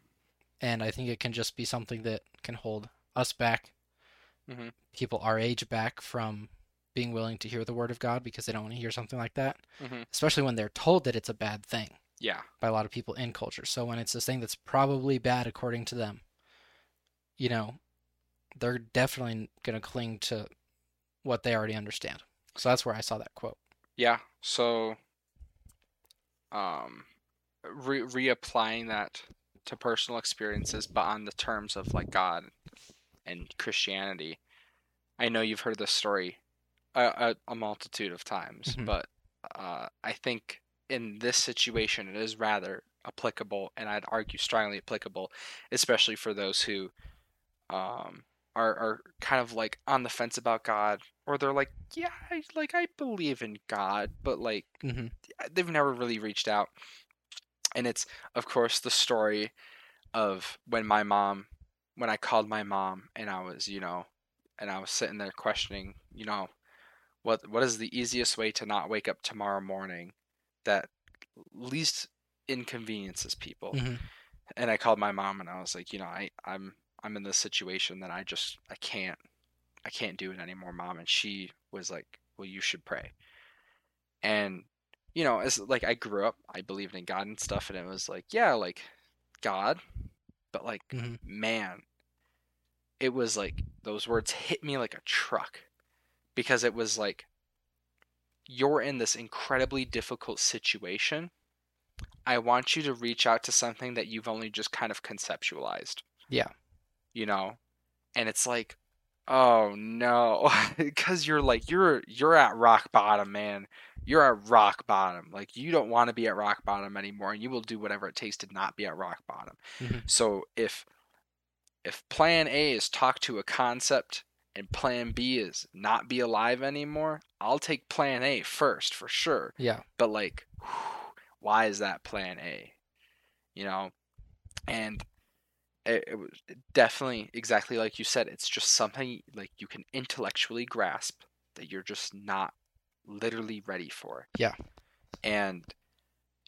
And I think it can just be something that can hold us back, Mhm. people our age back from being willing to hear the word of God because they don't want to hear something like that, Mhm. especially when they're told that it's a bad thing Yeah. by a lot of people in culture. So when it's this thing that's probably bad according to them, you know, they're definitely going to cling to what they already understand. So that's where I saw that quote. Yeah. So, um, re reapplying that to personal experiences, but on the terms of like God and Christianity. I know you've heard this story a, a, a multitude of times, Mhm. but uh, I think in this situation it is rather applicable, and I'd argue strongly applicable, especially for those who um, are are kind of like on the fence about God, or they're like, yeah, I, like I believe in God, but like hmm they've never really reached out. And it's of course the story of when my mom when I called my mom and I was, you know, and I was sitting there questioning, you know, what what is the easiest way to not wake up tomorrow morning that least inconveniences people. hmm And I called my mom and I was like, you know, I I'm I'm in this situation that I just I can't I can't do it anymore, mom. And she was like, well, you should pray. And you know, as like I grew up, I believed in God and stuff, and it was like, yeah, like God, but like, Mhm. man, it was like those words hit me like a truck because it was like you're in this incredibly difficult situation. I want you to reach out to something that you've only just kind of conceptualized Yeah. you know and it's like oh no because you're like you're you're at rock bottom man you're at rock bottom like you don't want to be at rock bottom anymore and you will do whatever it takes to not be at rock bottom Mhm. so if if plan a is talk to a concept and plan b is not be alive anymore i'll take plan a first for sure Yeah. but like why is that plan a you know and it, it was definitely exactly like you said it's just something like you can intellectually grasp that you're just not literally ready for Yeah. and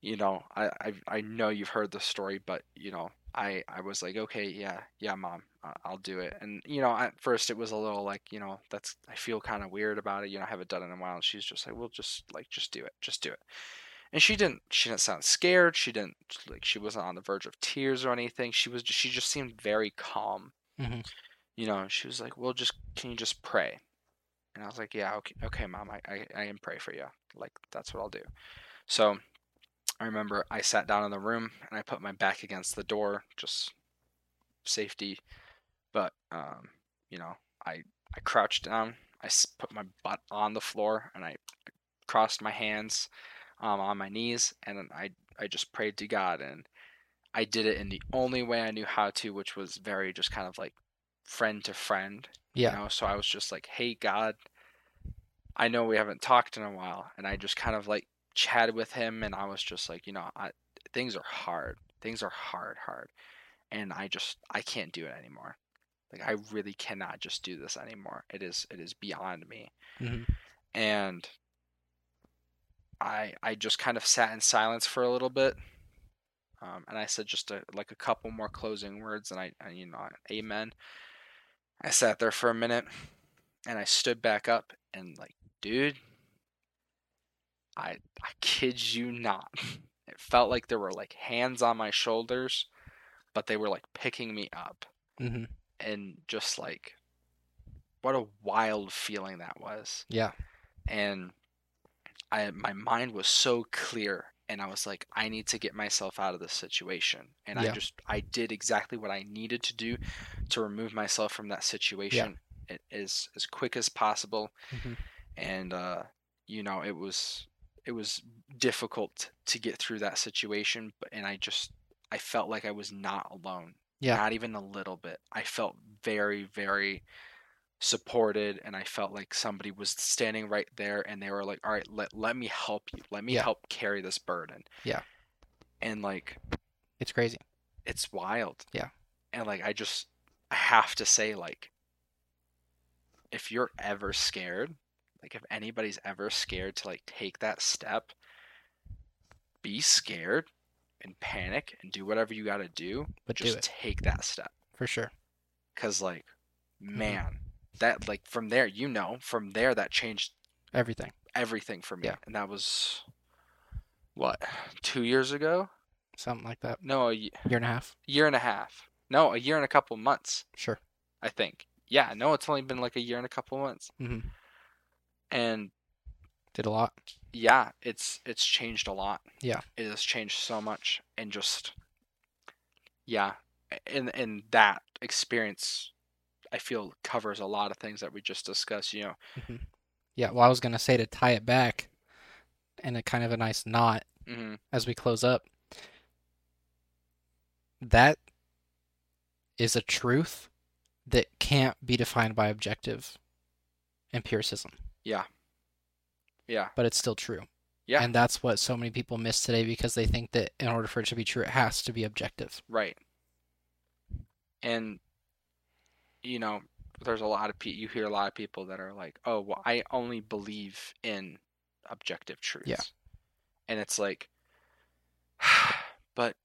you know i i, I know you've heard the story but you know i i was like okay yeah yeah mom i'll do it. And you know at first it was a little like you know that's i feel kind of weird about it you know i haven't done it in a while and she's just like well just like just do it just do it. And she didn't she didn't sound scared she didn't like she wasn't on the verge of tears or anything she was she just seemed very calm. Mhm. you know she was like well just can you just pray? And i was like yeah okay okay mom i i, I can pray for you like that's what i'll do. So i remember i sat down in the room and i put my back against the door just safety but um you know i i crouched down I put my butt on the floor and i crossed my hands um, on my knees and I I just prayed to God and I did it in the only way I knew how to, which was very just kind of like friend to friend. Yeah. You know, so I was just like, Hey God, I know we haven't talked in a while and I just kind of like chatted with him and I was just like, you know, I, things are hard. Things are hard, hard. And I just I can't do it anymore. Like I really cannot just do this anymore. It is it is beyond me Mhm. and I I just kind of sat in silence for a little bit, um, and I said just a, like a couple more closing words, and I, I you know amen. I sat there for a minute, and I stood back up, and like, dude, I I kid you not, it felt like there were like hands on my shoulders, but they were like picking me up Mhm. and just like what a wild feeling that was. Yeah. And I my mind was so clear and I was like I need to get myself out of this situation. And I just I did exactly what I needed to do to remove myself from that situation a- as as quick as possible Mhm. and uh you know it was it was difficult to get through that situation but and i just i felt like i was not alone Yeah. not even a little bit i felt very very supported and i felt like somebody was standing right there and they were like all right let, let me help you let me Yeah. help carry this burden Yeah. and like It's crazy. it's wild. Yeah. And like I just I have to say like if you're ever scared, like if anybody's ever scared to like take that step, be scared and panic and do whatever you got to do, But just it take that step for sure. cuz like Mm-hmm. man, that like from there, you know, from there that changed Everything. everything for me. Yeah. And that was what, 2 years ago? Something like that. No, a y- Year and a half. year and a half. No, a year and a couple months. Sure. I think. Yeah, no, it's only been like a year and a couple months. hmm And Did a lot. yeah, it's it's changed a lot. Yeah. It has changed so much and just yeah, and and that experience I feel covers a lot of things that we just discussed, you know. Yeah. Well, I was gonna say to tie it back, in a kind of a nice knot Mhm. as we close up. That is a truth that can't be defined by objective empiricism, Yeah. Yeah. but it's still true. Yeah. And that's what so many people miss today because they think that in order for it to be true, it has to be objective. Right. And you know, there's a lot of people you hear a lot of people that are like, "Oh, well, I only believe in objective truths." Yeah. And it's like but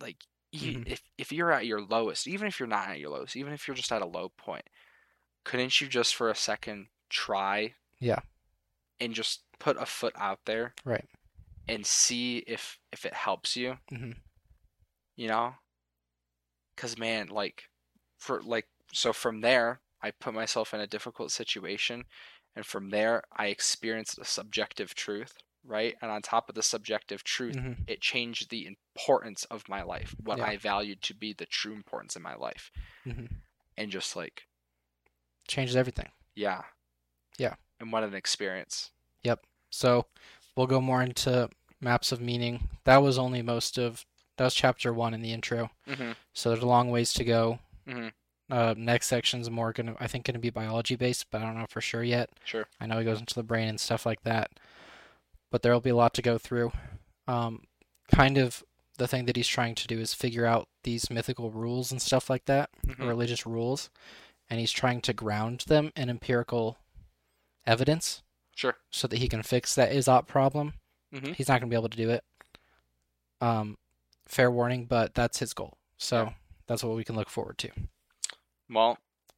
like you, Mhm. if if you're at your lowest, even if you're not at your lowest, even if you're just at a low point, couldn't you just for a second try Yeah. and just put a foot out there Right. and see if if it helps you? hmm you know because man like for like so from there i put myself in a difficult situation and from there i experienced a subjective truth right and on top of the subjective truth hmm it changed the importance of my life what Yeah. i valued to be the true importance in my life hmm and just like Changes everything. yeah Yeah. and what an experience Yep. So we'll go more into maps of meaning. That was only most of that was chapter one in the intro. mm-hmm. So there's a long ways to go. Mhm. Uh, next section's more gonna, I think, gonna be biology based, but I don't know for sure yet. sure I know he goes into the brain and stuff like that, but there will be a lot to go through. Um, kind of the thing that he's trying to do is figure out these mythical rules and stuff like that, Mhm. religious rules, and he's trying to ground them in empirical evidence sure so that he can fix that is-ought problem. Mhm. He's not going to be able to do it. Um, fair warning, but that's his goal. So Yeah. that's what we can look forward to. well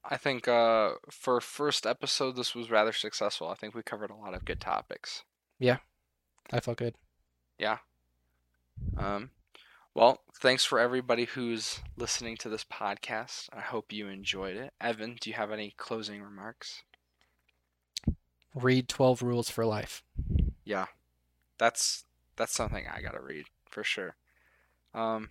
i think uh for first episode this was rather successful i think we covered a lot of good topics Yeah, I felt good. Yeah. Um, well, thanks for everybody who's listening to this podcast. I hope you enjoyed it. Evan, do you have any closing remarks? Read 12 Rules for Life. Yeah, that's that's something I gotta read for sure. Um,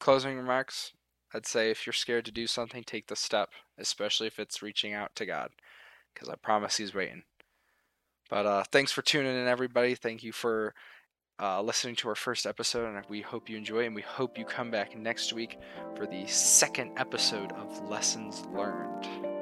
closing remarks. I'd say if you're scared to do something, take the step, especially if it's reaching out to God, because I promise He's waiting. But uh, thanks for tuning in, everybody. Thank you for uh, listening to our first episode, and we hope you enjoy. And we hope you come back next week for the second episode of Lessons Learned.